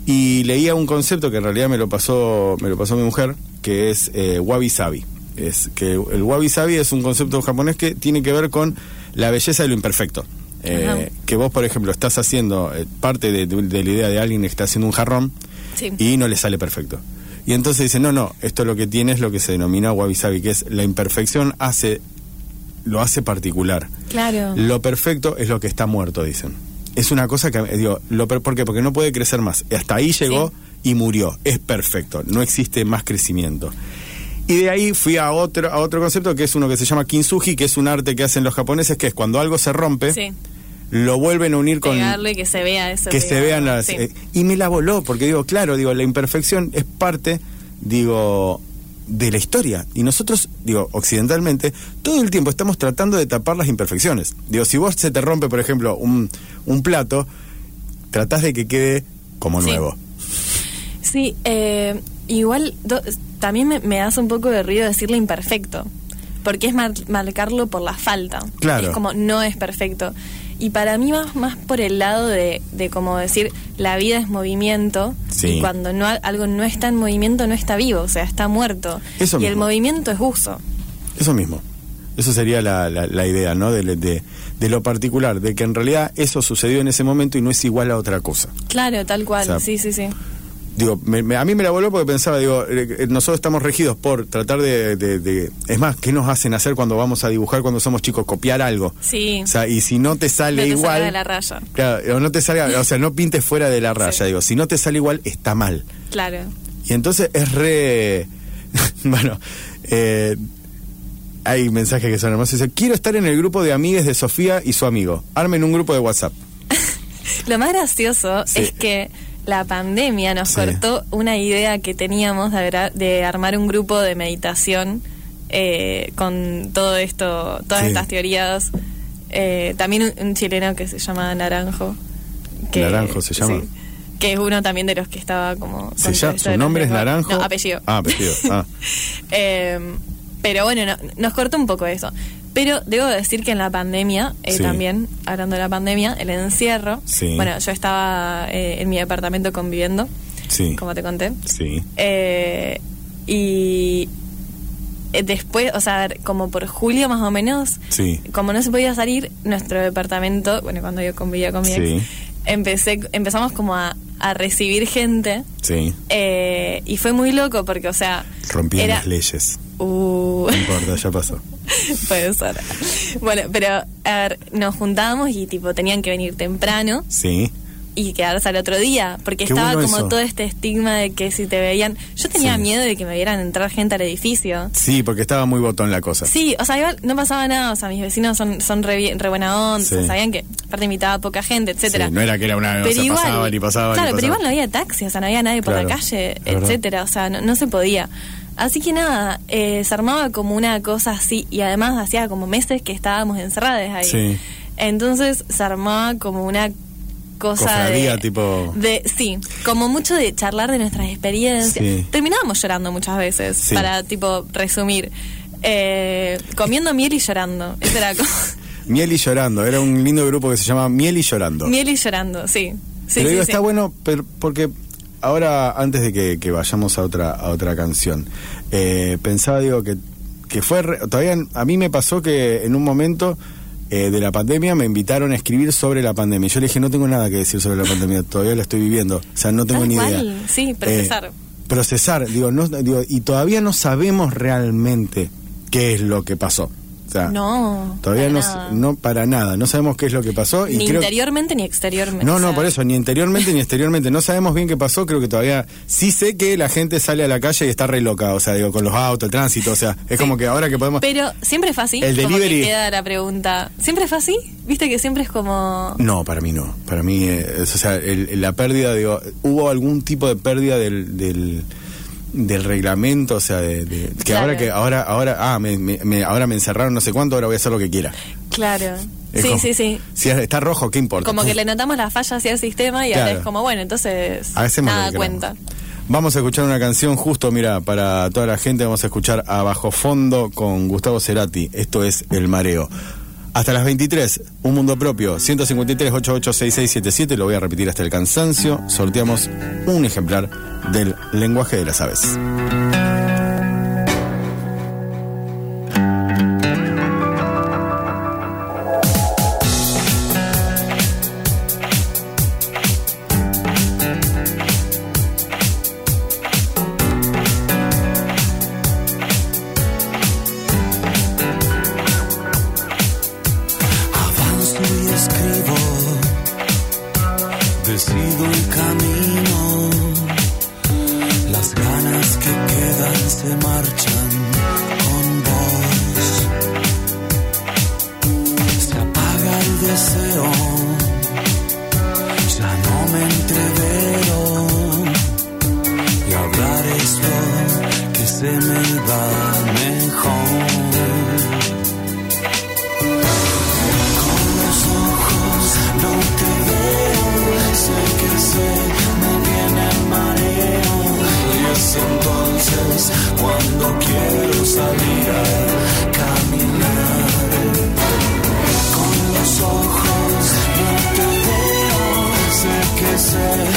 y leía un concepto que en realidad me lo pasó me lo pasó mi mujer, que es eh, wabi sabi. Es que el wabi sabi es un concepto japonés que tiene que ver con la belleza de lo imperfecto. Eh, que vos, por ejemplo, estás haciendo eh, parte de, de- de la idea de alguien que está haciendo un jarrón Sí. y no le sale perfecto. Y entonces dice, no, no, esto lo que tiene es lo que se denomina wabi sabi, que es la imperfección hace lo hace particular. Claro. Lo perfecto es lo que está muerto, dicen. Es una cosa que, eh, digo, lo per- ¿por qué? Porque no puede crecer más. Hasta ahí llegó y murió. Es perfecto. No existe más crecimiento. Y de ahí fui a otro, a otro concepto que es uno que se llama kintsugi, que es un arte que hacen los japoneses, que es cuando algo se rompe, Sí. Lo vuelven a unir con que se vea eso. que se vean las Sí. eh, y me la voló porque digo claro digo la imperfección es parte digo de la historia y nosotros digo occidentalmente todo el tiempo estamos tratando de tapar las imperfecciones digo si vos se te rompe por ejemplo un, un plato tratás de que quede como Sí. nuevo Sí, eh, igual do- también me, me hace un poco de ruido decirle imperfecto, porque es mar- marcarlo por la falta. Claro. Es como no es perfecto. Y para mí más, más por el lado de, de como decir, la vida es movimiento, Sí. y cuando no, algo no está en movimiento no está vivo, o sea, está muerto. Eso y el movimiento es uso. Eso mismo. Eso sería la, la- la idea, ¿no? De, de- de lo particular, de que en realidad eso sucedió en ese momento y no es igual a otra cosa. Claro, tal cual, O sea, sí, sí, sí. Digo, me- me- a mí me la voló porque pensaba, digo, eh, eh, nosotros estamos regidos por tratar de, de- de- Es más, ¿qué nos hacen hacer cuando vamos a dibujar cuando somos chicos? Copiar algo. Sí. O sea, y si no te sale No te igual... salga de la raya. Claro, o no te salga, o sea, no pintes fuera de la raya, Sí. digo, si no te sale igual, está mal. Claro. Y entonces es re. bueno, eh, hay mensajes que son hermosos. Dice: Quiero estar en el grupo de amigues de Sofía y su amigo. Armen un grupo de WhatsApp. Lo más gracioso Sí. es que la pandemia nos Sí. cortó una idea que teníamos de, de armar un grupo de meditación eh, con todo esto, todas Sí. estas teorías. Eh, también un, un chileno que se llama Naranjo. Naranjo se llama. sí, que es uno también de los que estaba como... Se llama- ¿Su nombre es. Naranjo? No, apellido. Ah, apellido. Ah. Eh, pero bueno, no- nos cortó un poco eso. Pero debo decir que en la pandemia, eh, Sí. también, hablando de la pandemia, el encierro, Sí. bueno, yo estaba eh, en mi departamento conviviendo, Sí. como te conté, Sí. eh, y eh, después, o sea, como por julio más o menos, Sí. como no se podía salir, nuestro departamento, bueno, cuando yo convivía con mi ex, empecé, empezamos como a, a recibir gente Sí. eh, y fue muy loco porque, o sea, Rompían era... las leyes. Uh, No importa, ya pasó. puede ser. Bueno, pero a ver, nos juntábamos y tipo tenían que venir temprano Sí. y quedarse al otro día, porque Qué estaba bueno como eso. todo este estigma de que si te veían, yo tenía Sí. miedo de que me vieran entrar gente al edificio. Sí, porque estaba muy botón la cosa. Sí, o sea, igual no pasaba nada, o sea, mis vecinos son, son re, re buena onda, Sí. o sea, sabían que aparte invitaba a poca gente, etcétera. Sí, no era que era una. o sea, pasaban y pasaban. Claro, y pero igual no había taxi, o sea, no había nadie por Claro, la calle, verdad. etcétera, o sea, no, no se podía. Así que nada, eh, se armaba como una cosa así, y además hacía como meses que estábamos encerradas ahí. Sí. Entonces se armaba como una cosa Cofradía, de, tipo- de sí como mucho de charlar de nuestras experiencias Sí. terminábamos llorando muchas veces Sí. para tipo resumir Eh, comiendo miel y llorando eso era como Miel y llorando. Era un lindo grupo que se llama Miel y llorando. miel y llorando sí sí Pero sí, digo, sí. está bueno pero- porque ahora, antes de que, que vayamos a otra, a otra canción, eh, pensaba, digo, que, que fue, re- todavía a mí me pasó que en un momento eh, de la pandemia me invitaron a escribir sobre la pandemia. Yo le dije, no tengo nada que decir sobre la pandemia, todavía la estoy viviendo, o sea, no tengo Tal ni cual, idea. sí, procesar. Eh, procesar, digo, no, digo, y todavía no sabemos realmente qué es lo que pasó. No todavía para no, nada. no para nada, no sabemos qué es lo que pasó. Y ni creo, interiormente ni exteriormente no, no, por eso, ni interiormente ni exteriormente. No sabemos bien qué pasó, creo que todavía. Sí sé que la gente sale a la calle y está re loca, o sea, digo, con los autos, el tránsito, o sea, es como que ahora que podemos. pero siempre fue así El como que delivery- queda la pregunta siempre fue así viste que siempre es como No, para mí no. Para mí, eh, es- o sea, el- la pérdida, digo, hubo algún tipo de pérdida del. del del reglamento, o sea, de, de- que Claro. ahora que ahora ahora ah me, me- me- ahora me encerraron no sé cuánto, ahora voy a hacer lo que quiera. claro Es sí como- sí sí Si está rojo, ¿qué importa? como que le notamos la falla hacia el sistema y ahora es como bueno entonces Hacemos lo nada cuenta Vamos a escuchar una canción justo, mira, para toda la gente vamos a escuchar a Bajo Fondo con Gustavo Cerati. Esto es El Mareo. Hasta las 23, Un Mundo Propio, 153 886677, lo voy a repetir hasta el cansancio. Sorteamos un ejemplar del lenguaje de las aves. Que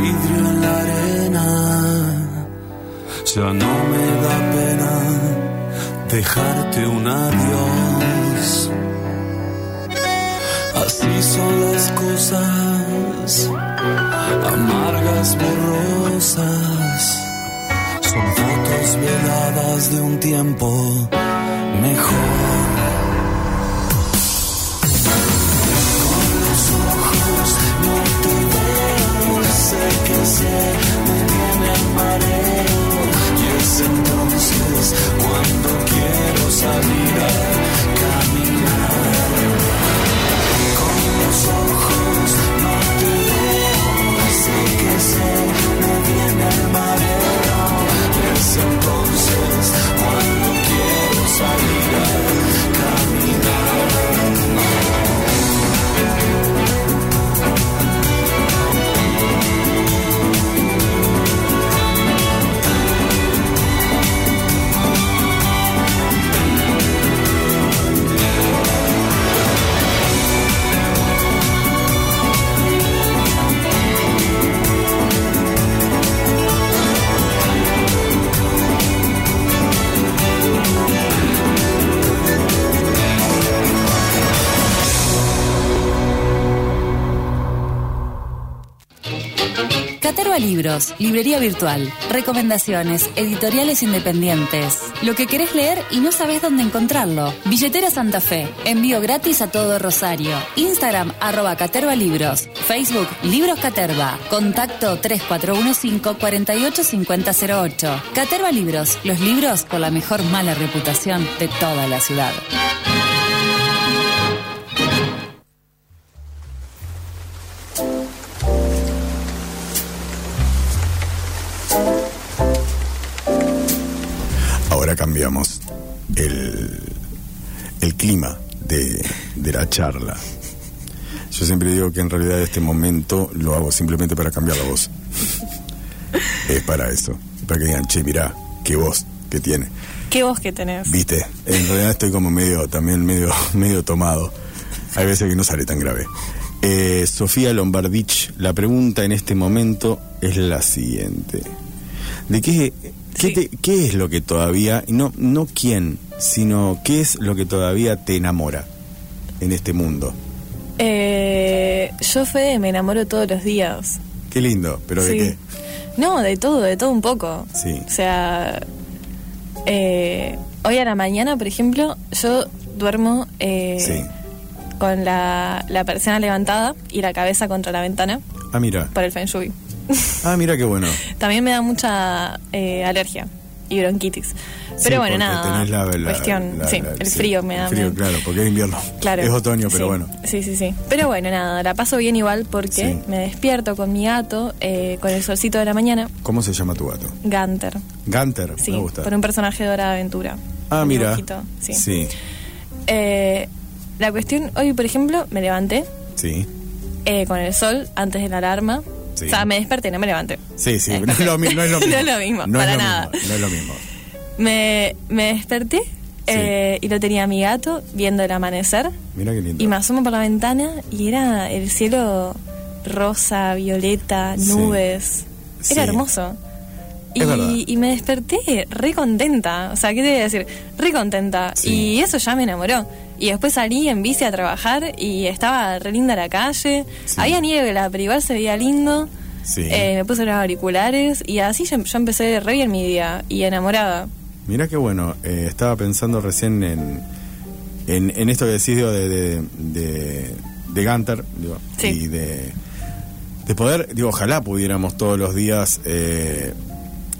vidrio en la arena, ya no me da pena dejarte un adiós. Así son las cosas, amargas, borrosas, son fotos veladas de un tiempo mejor. Libros, librería virtual, recomendaciones, editoriales independientes, lo que querés leer y no sabés dónde encontrarlo. Billetera Santa Fe, envío gratis a todo Rosario. Instagram arroba Caterva Libros, Facebook Libros Caterva, contacto 3415 485008. Caterva Libros, los libros con la mejor mala reputación de toda la ciudad. Cambiamos el, el clima de, de la charla. Yo siempre digo que en realidad este momento lo hago simplemente para cambiar la voz. Es para eso. Para que digan, che, mirá, qué voz que tiene. ¿Qué voz que tenés? Viste, en realidad estoy como medio, también medio, medio tomado. Hay veces que no sale tan grave. Eh, Sofía Lombardich, la pregunta en este momento es la siguiente. ¿De qué, qué, Sí. te- qué es lo que todavía, no, no quién, sino qué es lo que todavía te enamora en este mundo? Eh, yo, Fede, me enamoro todos los días. Qué lindo, pero ¿de qué? No, de todo, de todo un poco. Sí. O sea, eh, Hoy a la mañana, por ejemplo, yo duermo eh, Sí. con la, la persiana levantada y la cabeza contra la ventana Ah, mira. por el feng shui. Ah, mira qué bueno. También me da mucha eh, alergia y bronquitis. Pero Sí, bueno, nada. tenés la- la- cuestión, la- sí, el sí, frío me el da. frío, me- claro, porque es invierno. Claro. Es otoño, pero Sí, bueno. Sí, sí, sí. Pero bueno, nada, la paso bien igual porque me despierto con mi gato, eh, con el solcito de la mañana, ¿Cómo se llama tu gato? Gunter. Gunter, Sí, me gusta. por un personaje de Hora de Aventura. Ah, mira. Sí. Sí, Eh, la cuestión, hoy por ejemplo, me levanté sí. eh, con el sol antes de la alarma. Sí. O sea, me desperté, no me levanté. Sí, sí, no es lo, no es lo mismo. No es lo mismo, No es para lo nada. mismo, no es lo mismo. Me, me desperté eh, y lo tenía mi gato viendo el amanecer. Mira qué lindo. Y me asomo por la ventana y era el cielo rosa, violeta, nubes. Sí. Era hermoso. Y, y me desperté re contenta. O sea, ¿qué te voy a decir? Re contenta. Sí. Y eso ya me enamoró. Y después salí en bici a trabajar y estaba re linda la calle. Sí. Había niebla, pero igual se veía lindo. Sí. Eh, me puse los auriculares y así yo, yo empecé re bien mi día y enamorada. Mira qué bueno. eh, estaba pensando recién en, en, en esto que decís digo, de, de, de, de Gunter digo, y de, de poder, digo, ojalá pudiéramos todos los días eh,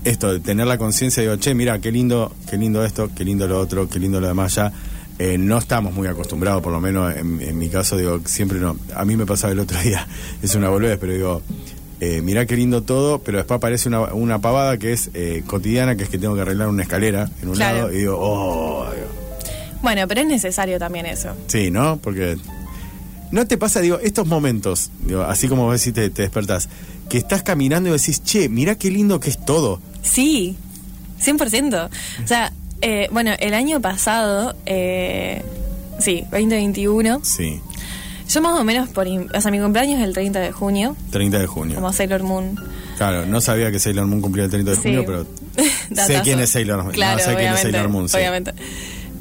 esto, de tener la conciencia, digo, che, mira, qué lindo, qué lindo esto, qué lindo lo otro, qué lindo lo demás ya. Eh, no estamos muy acostumbrados, por lo menos en, en mi caso, digo, siempre no. A mí me pasaba el otro día, es una boludez, pero digo, eh, mirá qué lindo todo, pero después aparece una, una pavada que es eh, cotidiana, que es que tengo que arreglar una escalera en un Claro. lado, y digo, oh, digo, Bueno, pero es necesario también eso. sí, ¿no? Porque no te pasa, digo, estos momentos, digo, así como vos decís, te, te despertás, que estás caminando y decís, che, mirá qué lindo que es todo. Sí, 100%. O sea, eh, bueno, el año pasado, eh, sí, 2021, Sí, yo más o menos por... O sea, mi cumpleaños es el 30 de junio, 30 de junio. como Sailor Moon. Claro, no sabía que Sailor Moon cumplía el 30 de Sí. junio, pero sé quién es Sailor Moon. Claro, no, sé quién es Sailor Moon, sí. obviamente.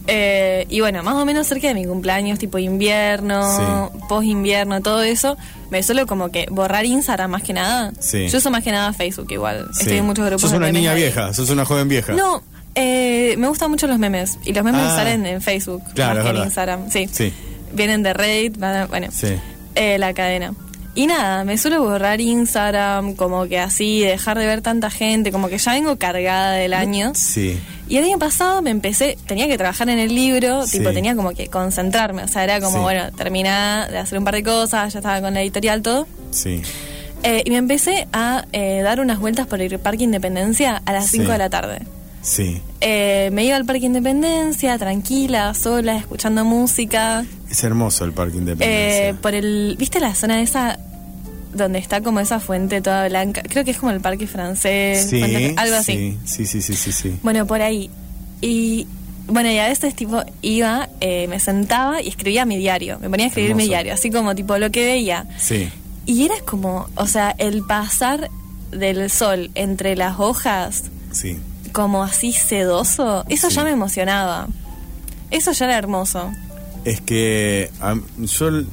Eh, y bueno, más o menos cerca de mi cumpleaños, tipo invierno, post-invierno, todo eso, me suelo como que borrar Instagram más que nada. Sí. Yo uso más que nada Facebook igual. Sí. Estoy en muchos grupos Sos una niña ahí. vieja, sos una joven vieja. No, eh, me gustan mucho los memes. Y los memes Ah. salen en Facebook, Claro, más que en. Instagram. Sí. Sí. Vienen de Reddit, van a- bueno, Sí. eh, la cadena. Y nada, me suelo borrar Instagram, como que así, dejar de ver tanta gente, como que ya vengo cargada del año. Sí. Y el año pasado me empecé, tenía que trabajar en el libro, Sí. tipo tenía como que concentrarme, o sea, era como, Sí. bueno, terminá de hacer un par de cosas, ya estaba con la editorial, todo. Sí. Eh, y me empecé a eh, dar unas vueltas por el Parque Independencia a las Sí. 5 de la tarde. Sí. Eh, me iba al Parque Independencia, tranquila, sola, escuchando música. Es hermoso el Parque Eh, Independencia. por el, ¿viste la zona esa donde está como esa fuente toda blanca? Creo que es como el Parque Francés, sí, Fuente- algo así. Sí, sí, sí, sí, sí. Bueno, por ahí. Y bueno, y a veces tipo iba, eh, me sentaba y escribía mi diario. Me ponía a escribir mi diario, así como tipo lo que veía. Sí. Y era como, o sea, el pasar del sol entre las hojas, Sí. Como así sedoso, eso Sí. ya me emocionaba. Eso ya era hermoso. Es que yo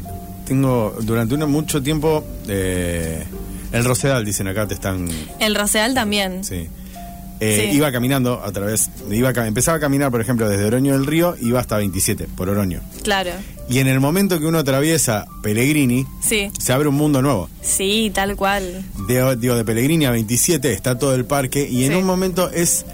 tengo durante una, mucho tiempo eh, el Rosedal, dicen acá, te están... El Rosedal también. Sí. Eh, Sí. Iba caminando a través, iba, empezaba a caminar, por ejemplo, desde Oroño del Río, iba hasta 27, por Oroño. Claro. Y en el momento que uno atraviesa Pellegrini, Sí. se abre un mundo nuevo. Sí, tal cual. De, digo, de Pellegrini a 27 está todo el parque y en Sí. un momento es,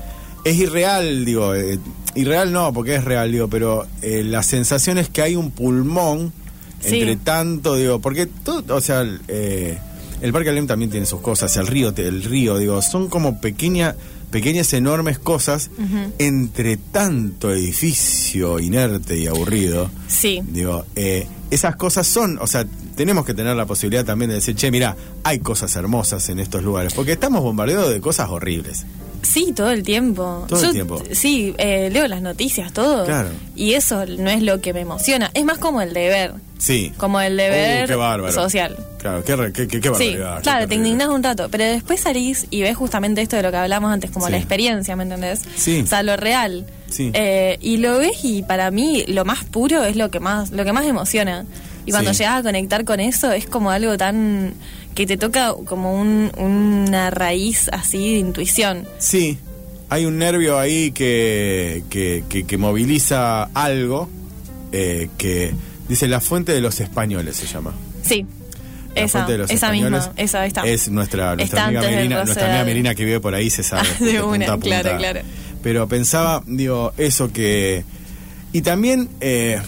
es irreal, digo, eh, irreal no, porque es real, digo, pero eh, la sensación es que hay un pulmón Sí. entre tanto, digo, porque todo, o sea, eh, el Parque Alem también tiene sus cosas, el río, el río, digo, son como pequeña, pequeñas enormes cosas entre tanto edificio inerte y aburrido. Sí. Digo, eh, esas cosas son, o sea, tenemos que tener la posibilidad también de decir, che, mira, hay cosas hermosas en estos lugares, porque estamos bombardeados de cosas horribles. Sí, todo el tiempo. Todo el tiempo. Sí, eh, leo las noticias, todo. Claro. Y eso no es lo que me emociona. Es más como el deber. Sí. Como el deber Uh, social. Claro, qué, qué, qué, qué Sí, barbaridad, qué claro, te indignás un rato, pero después salís y ves justamente esto de lo que hablamos antes, como Sí. la experiencia, ¿me entendés? Sí. O sea, lo real. Sí. Eh, y lo ves y para mí lo más puro es lo que más, lo que más emociona. Y cuando Sí. llegas a conectar con eso es como algo tan que te toca como un- una raíz así de intuición. Sí, hay un nervio ahí que, que, que- que moviliza algo eh, que dice la fuente de los españoles se llama. Sí. La Esa, de los esa misma, esa está. Es nuestra, nuestra amiga roce nuestra amiga Melina que vive por ahí se sabe. De una, punta. claro, claro. Pero pensaba, digo, eso que. Y también, eh,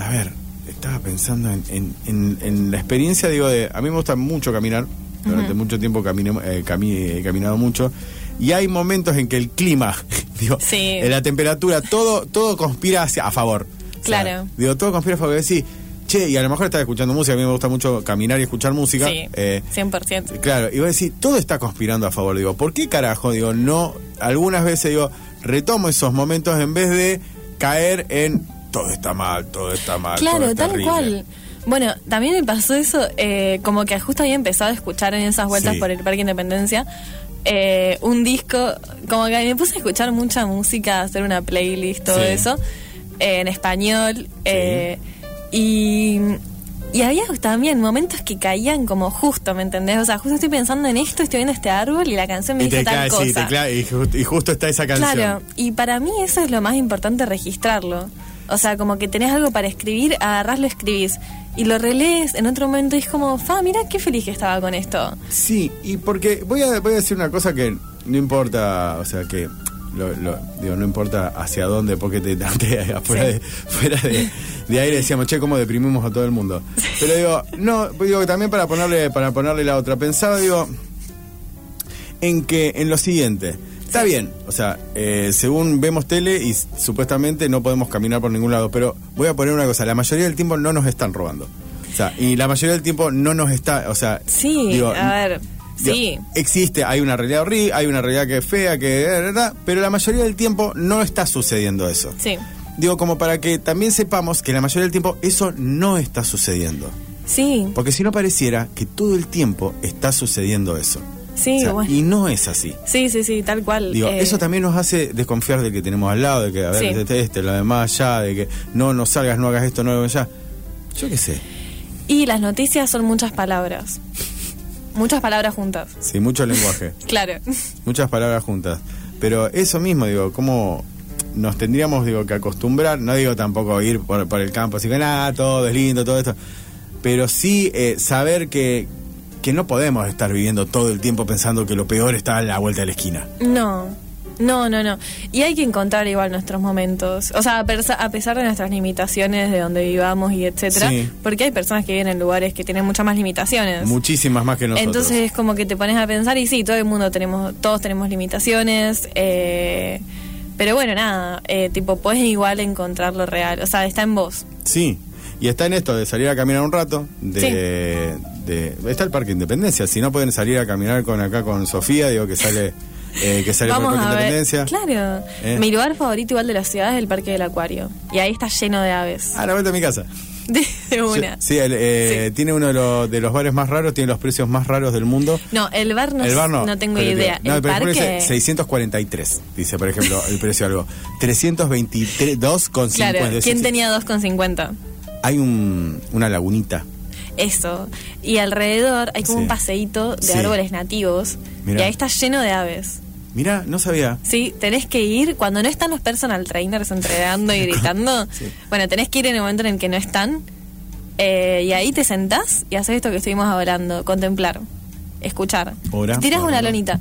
a ver, estaba pensando en, en- en- en la experiencia, digo, de. A mí me gusta mucho caminar. Durante mucho tiempo camino, eh, cami- he caminado mucho. Y hay momentos en que el clima, digo, Sí. eh, la temperatura, todo, todo conspira hacia, a favor. O sea, Claro. digo, todo conspira a favor. Sí, che, y a lo mejor estás escuchando música. A mí me gusta mucho caminar y escuchar música. Sí, eh, 100%. Claro, y voy a decir, todo está conspirando a favor. Digo, ¿por qué carajo? Digo, no, algunas veces digo, retomo esos momentos en vez de caer en todo está mal, todo está mal. todo Claro, tal terrible". cual. Bueno, también me pasó eso, eh, como que justo había empezado a escuchar en esas vueltas Sí. por el Parque Independencia eh, un disco, como que me puse a escuchar mucha música, hacer una playlist, todo Sí. eso, eh, en español. eh, y, y había también momentos que caían como justo, ¿me entendés? O sea, justo estoy pensando en esto, estoy viendo este árbol y la canción me Y, dice te tal cosa. sí, te y, ju- y justo está esa canción. Claro, y para mí eso es lo más importante registrarlo. O sea, como que tenés algo para escribir, agarrás, lo escribís. Y lo relees en otro momento y es como, fa, mira qué feliz que estaba con esto. Sí, y porque voy a, voy a decir una cosa que no importa, o sea, que lo, lo- digo, no importa hacia dónde, porque te, antes, afuera, Sí. de, fuera de, de aire decíamos, che, cómo deprimimos a todo el mundo. Pero digo, no, digo, también para ponerle, para ponerle la otra, pensaba, digo, en que, en lo siguiente, está bien, o sea, eh, según vemos tele y supuestamente no podemos caminar por ningún lado, pero voy a poner una cosa, la mayoría del tiempo no nos están robando. O sea, y la mayoría del tiempo no nos está, o sea, Sí, digo, a ver, Digo, sí. Existe, hay una realidad horrible, hay una realidad que es fea, que ¿verdad? pero la mayoría del tiempo no está sucediendo eso. Sí, Digo, como para que también sepamos que la mayoría del tiempo eso no está sucediendo. sí, Porque si no pareciera que todo el tiempo está sucediendo eso. Sí, O sea, bueno. Y no es así. Sí, sí, sí, tal cual. Digo, Eh, eso también nos hace desconfiar del que tenemos al lado, de que, a ver, Sí. este, este, lo demás ya, de que no, no salgas, no hagas esto, no hagas ya. Yo qué sé. Y las noticias son muchas palabras. Muchas palabras juntas. Sí, mucho lenguaje. Claro. muchas palabras juntas. Pero eso mismo, digo, ¿cómo nos tendríamos, digo, que acostumbrar? No digo tampoco ir por, por el campo, así que nada, todo es lindo, todo esto. Pero sí eh, saber que, que no podemos estar viviendo todo el tiempo pensando que lo peor está a la vuelta de la esquina. No, no, no, no. Y hay que encontrar igual nuestros momentos. O sea, a, pesar de nuestras limitaciones, de donde vivamos y etcétera, Sí. porque hay personas que viven en lugares que tienen muchas más limitaciones. Muchísimas más que nosotros. Entonces es como que te pones a pensar y sí, todo el mundo tenemos, todos tenemos limitaciones. eh, pero bueno, nada, eh, tipo, puedes igual encontrar lo real. O sea, está en vos. Sí. Y está en esto de salir a caminar un rato, de, de- está el Parque Independencia, si no pueden salir a caminar con acá con Sofía, digo que sale eh, que sale por el Parque a ver. Independencia. Claro. Eh. Mi lugar favorito igual de la ciudad es el Parque del Acuario. Y ahí está lleno de aves. A la vuelta de mi casa. De, de una. Sí, el, eh, tiene uno de los, de los bares más raros, tiene los precios más raros del mundo. No, el bar no, el bar no. no tengo pero idea. digo, No, el pero parque. dice 643, dice por ejemplo el precio algo. 322 con Claro, 50. ¿quién tenía 2,50? Hay un, una lagunita. Eso. Y alrededor hay como Sí. un paseíto de Sí. árboles nativos. Mirá. Y ahí está lleno de aves. Mira, no sabía. Sí, tenés que ir cuando no están los personal trainers entrenando y gritando. Sí. Bueno, tenés que ir en el momento en el que no están. eh, y ahí te sentás y haces esto que estuvimos hablando: contemplar, escuchar. Hora, Tirás o una lonita.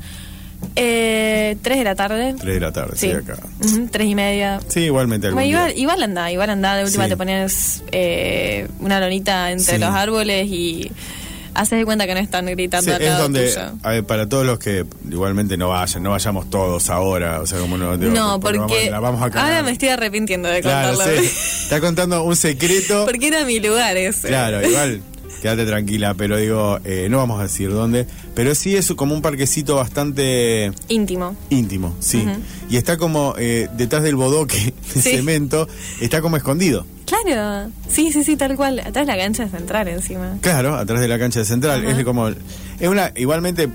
Eh, tres de la tarde. 3 de la tarde, Sí. sí, acá. Ujú, tres y media. Sí, igualmente algún Bueno, día. igual, igual anda, igual anda. De última Sí. te pones eh, una lonita entre Sí. los árboles y haces de cuenta que no están gritando Sí, al es donde, tuyo. a ver, para todos los que igualmente no vayan, no vayamos todos ahora, o sea, como no, digo, No, porque vamos, la vamos a ahora me estoy arrepintiendo de Claro, contarlo. Está contando un secreto. porque era mi lugar ese. Claro, igual, quédate tranquila, pero digo, eh, no vamos a decir dónde, pero sí es como un parquecito bastante Íntimo. íntimo, sí. Y está como eh, detrás del bodoque de Sí. cemento, está como escondido. Claro. Sí, sí, sí, tal cual. Atrás de la cancha central encima. Claro, atrás de la cancha de central. Es como. Es una. Igualmente,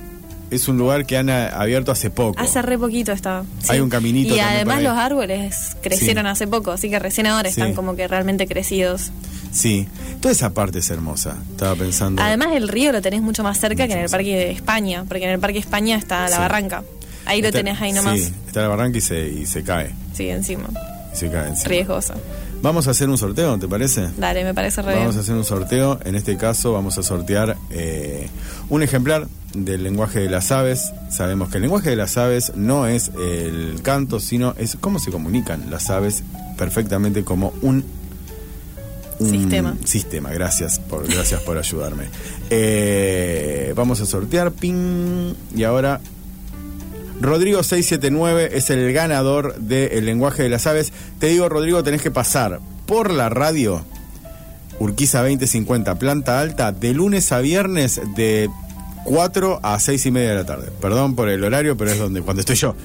es un lugar que han eh, abierto hace poco. Hace re poquito estaba. Hay un caminito Y además los árboles crecieron Sí. hace poco, así que recién ahora Sí. están como que realmente crecidos. Sí. Toda esa parte es hermosa. Estaba pensando. Además el río lo tenés mucho más cerca que en el Parque de España, porque en el Parque España está la barranca. Ahí lo tenés ahí nomás. Sí, está la barranca y se, y se cae. Sí, encima. y se cae encima. Riesgoso. Vamos a hacer un sorteo, ¿te parece? Dale, me parece re Vamos a hacer un sorteo. En este caso vamos a sortear eh, un ejemplar del lenguaje de las aves. Sabemos que el lenguaje de las aves no es el canto, sino es cómo se comunican las aves perfectamente como un, un Sistema. Sistema, gracias por, gracias por ayudarme. Eh, vamos a sortear, ping, y ahora Rodrigo 679 es el ganador del lenguaje de las aves. Te digo, Rodrigo, tenés que pasar por la radio Urquiza 2050, planta alta, de lunes a viernes de 4 a 6 y media de la tarde. Perdón por el horario, pero es donde cuando estoy yo.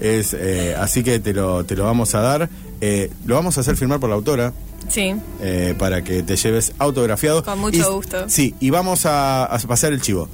Es, eh, así que te lo, te lo vamos a dar. Eh, lo vamos a hacer firmar por la autora Sí, eh, para que te lleves autografiado. Con mucho Y- gusto. Sí, y vamos a, a pasar el chivo.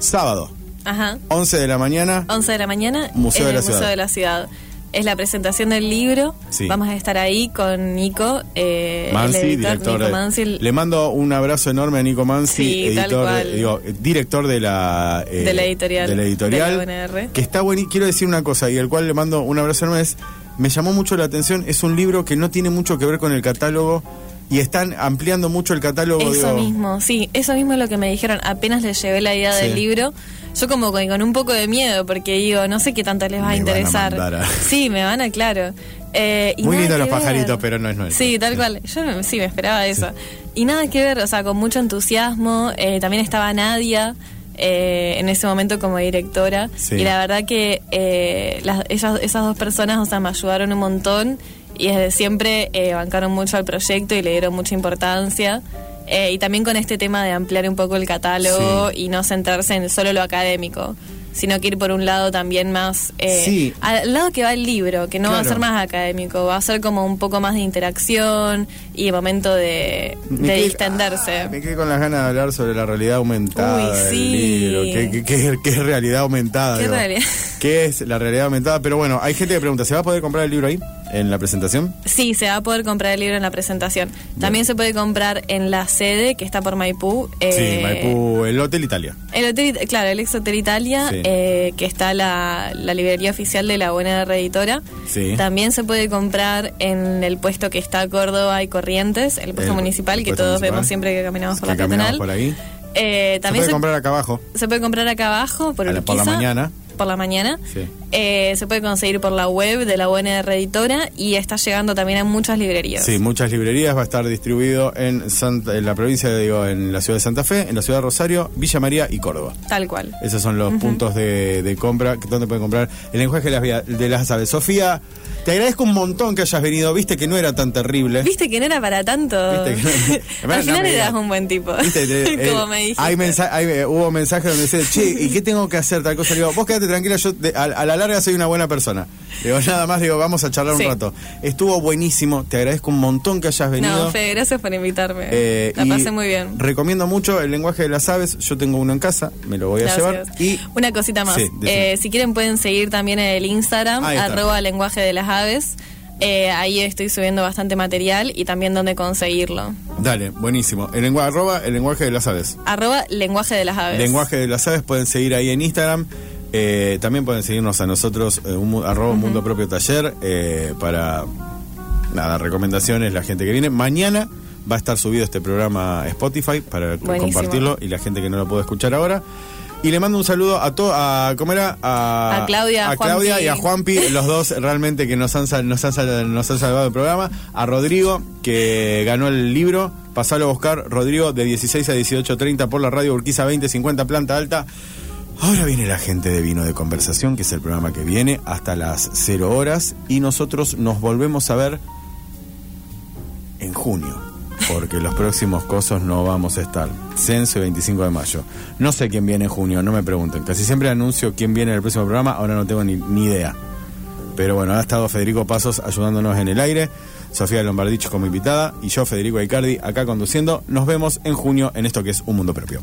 Sábado, ajá. 11 de la mañana. 11 de la mañana Museo en de la el Museo Ciudad. de la Ciudad. Es la presentación del libro. Sí. Vamos a estar ahí con Nico, eh, Mansi, el editor director Nico de- Mansi, el- Le mando un abrazo enorme a Nico Mansi, Sí, editor, digo, director de la, eh, De la editorial, de la editorial, de la UNR. que está bueno. Y quiero decir una cosa, y al cual le mando un abrazo enorme, es, me llamó mucho la atención, es un libro que no tiene mucho que ver con el catálogo y están ampliando mucho el catálogo. Eso digo, mismo, sí, eso mismo es lo que me dijeron. Apenas les llevé la idea Sí. del libro, yo como con, con un poco de miedo, porque digo, no sé qué tanto les va a van a interesar. mandar a- Sí, me van a, claro. Eh, Muy lindos los ver. pajaritos, pero no es nuestro. Sí, tal cual. Yo me- sí me esperaba eso. Y nada que ver, o sea, con mucho entusiasmo. eh, también estaba Nadia. eh, en ese momento como directora Sí. y la verdad que eh, las- ellas- esas dos personas o sea me ayudaron un montón y desde siempre eh, bancaron mucho al proyecto y le dieron mucha importancia Eh, y también con este tema de ampliar un poco el catálogo Sí. y no centrarse en solo lo académico sino que ir por un lado también más eh, Sí. al lado que va el libro que no va a ser más académico va a ser como un poco más de interacción y momento de, de quedé- distenderse ah, me quedé con las ganas de hablar sobre la realidad aumentada Uy, del libro. ¿Qué, qué- qué- qué es realidad aumentada? ¿Qué realidad? ¿Qué es la realidad aumentada? Pero bueno, hay gente que pregunta, ¿se va a poder comprar el libro ahí? ¿En la presentación? Sí, se va a poder comprar el libro en la presentación. También se puede comprar en la sede que está por Maipú. sí, eh, Maipú, el Hotel Italia. El hotel, claro, el ex Hotel Italia, Sí. eh, que está la, la librería oficial de la UNR Editora. Sí. También se puede comprar en el puesto que está Córdoba y Corrientes, el puesto El- municipal, el que todos municipal. vemos siempre que caminamos por Que la caminamos por ahí. Eh, Se también puede se, comprar acá abajo. se puede comprar acá abajo, por la- por la mañana. Por la mañana. Sí. Eh, se puede conseguir por la web de la UNR Editora y está llegando también a muchas librerías. Sí, muchas librerías. Va a estar distribuido en, Santa- en la provincia, de, digo, en la ciudad de Santa Fe, en la ciudad de Rosario, Villa María y Córdoba. Tal cual. Esos son los puntos de, de compra donde pueden comprar el lenguaje de las, via- de las aves. Sofía, te agradezco un montón que hayas venido. Viste que no era tan terrible. Viste que no era para tanto. Viste que no- Al No final me eras un buen tipo. ¿Viste? Te- Como eh, me dijiste. hay mensa- hay, eh, hubo mensajes donde dice, che, ¿y qué tengo que hacer? Tal cosa. Le digo, vos quédate tranquila, yo a, a la larga soy una buena persona. Digo, nada más, digo, vamos a charlar Sí. un rato. Estuvo buenísimo, te agradezco un montón que hayas venido. No, Fede, gracias por invitarme. Eh, La pasé muy bien. Recomiendo mucho el lenguaje de las aves. Yo tengo uno en casa, me lo voy a Gracias. llevar. Y Una cosita más. Sí. Eh, si quieren pueden seguir también en el Instagram, arroba lenguaje de las aves. Eh, ahí estoy subiendo bastante material y también dónde conseguirlo. dale, buenísimo. El lenguaje, arroba el lenguaje de las aves. Arroba lenguaje de las aves. Lenguaje de las aves pueden seguir ahí en Instagram. Eh, también pueden seguirnos a nosotros, eh, un arroba mundo propio taller, eh, para nada, recomendaciones, la gente que viene. Mañana va a estar subido este programa a Spotify para Buenísimo. compartirlo y la gente que no lo puede escuchar ahora. Y le mando un saludo a todo, a ¿cómo era? A, A Claudia, a Claudia y a Juanpi, los dos realmente que nos han, nos han, nos han salvado el programa. A Rodrigo, que ganó el libro. Pasalo a buscar, Rodrigo, de 16 a 18.30 por la radio Urquiza 2050, planta alta. Ahora viene la gente de Vino de Conversación, que es el programa que viene, hasta las 0 horas. Y nosotros nos volvemos a ver en junio. Porque los próximos cosos no vamos a estar. Censo y 25 de mayo. No sé quién viene en junio, no me pregunten. Casi siempre anuncio quién viene en el próximo programa, ahora no tengo ni, idea. Pero bueno, ha estado Federico Pasos ayudándonos en el aire, Sofía Lombardich como invitada y yo, Federico Aicardi, acá conduciendo. Nos vemos en junio en esto que es Un Mundo Propio.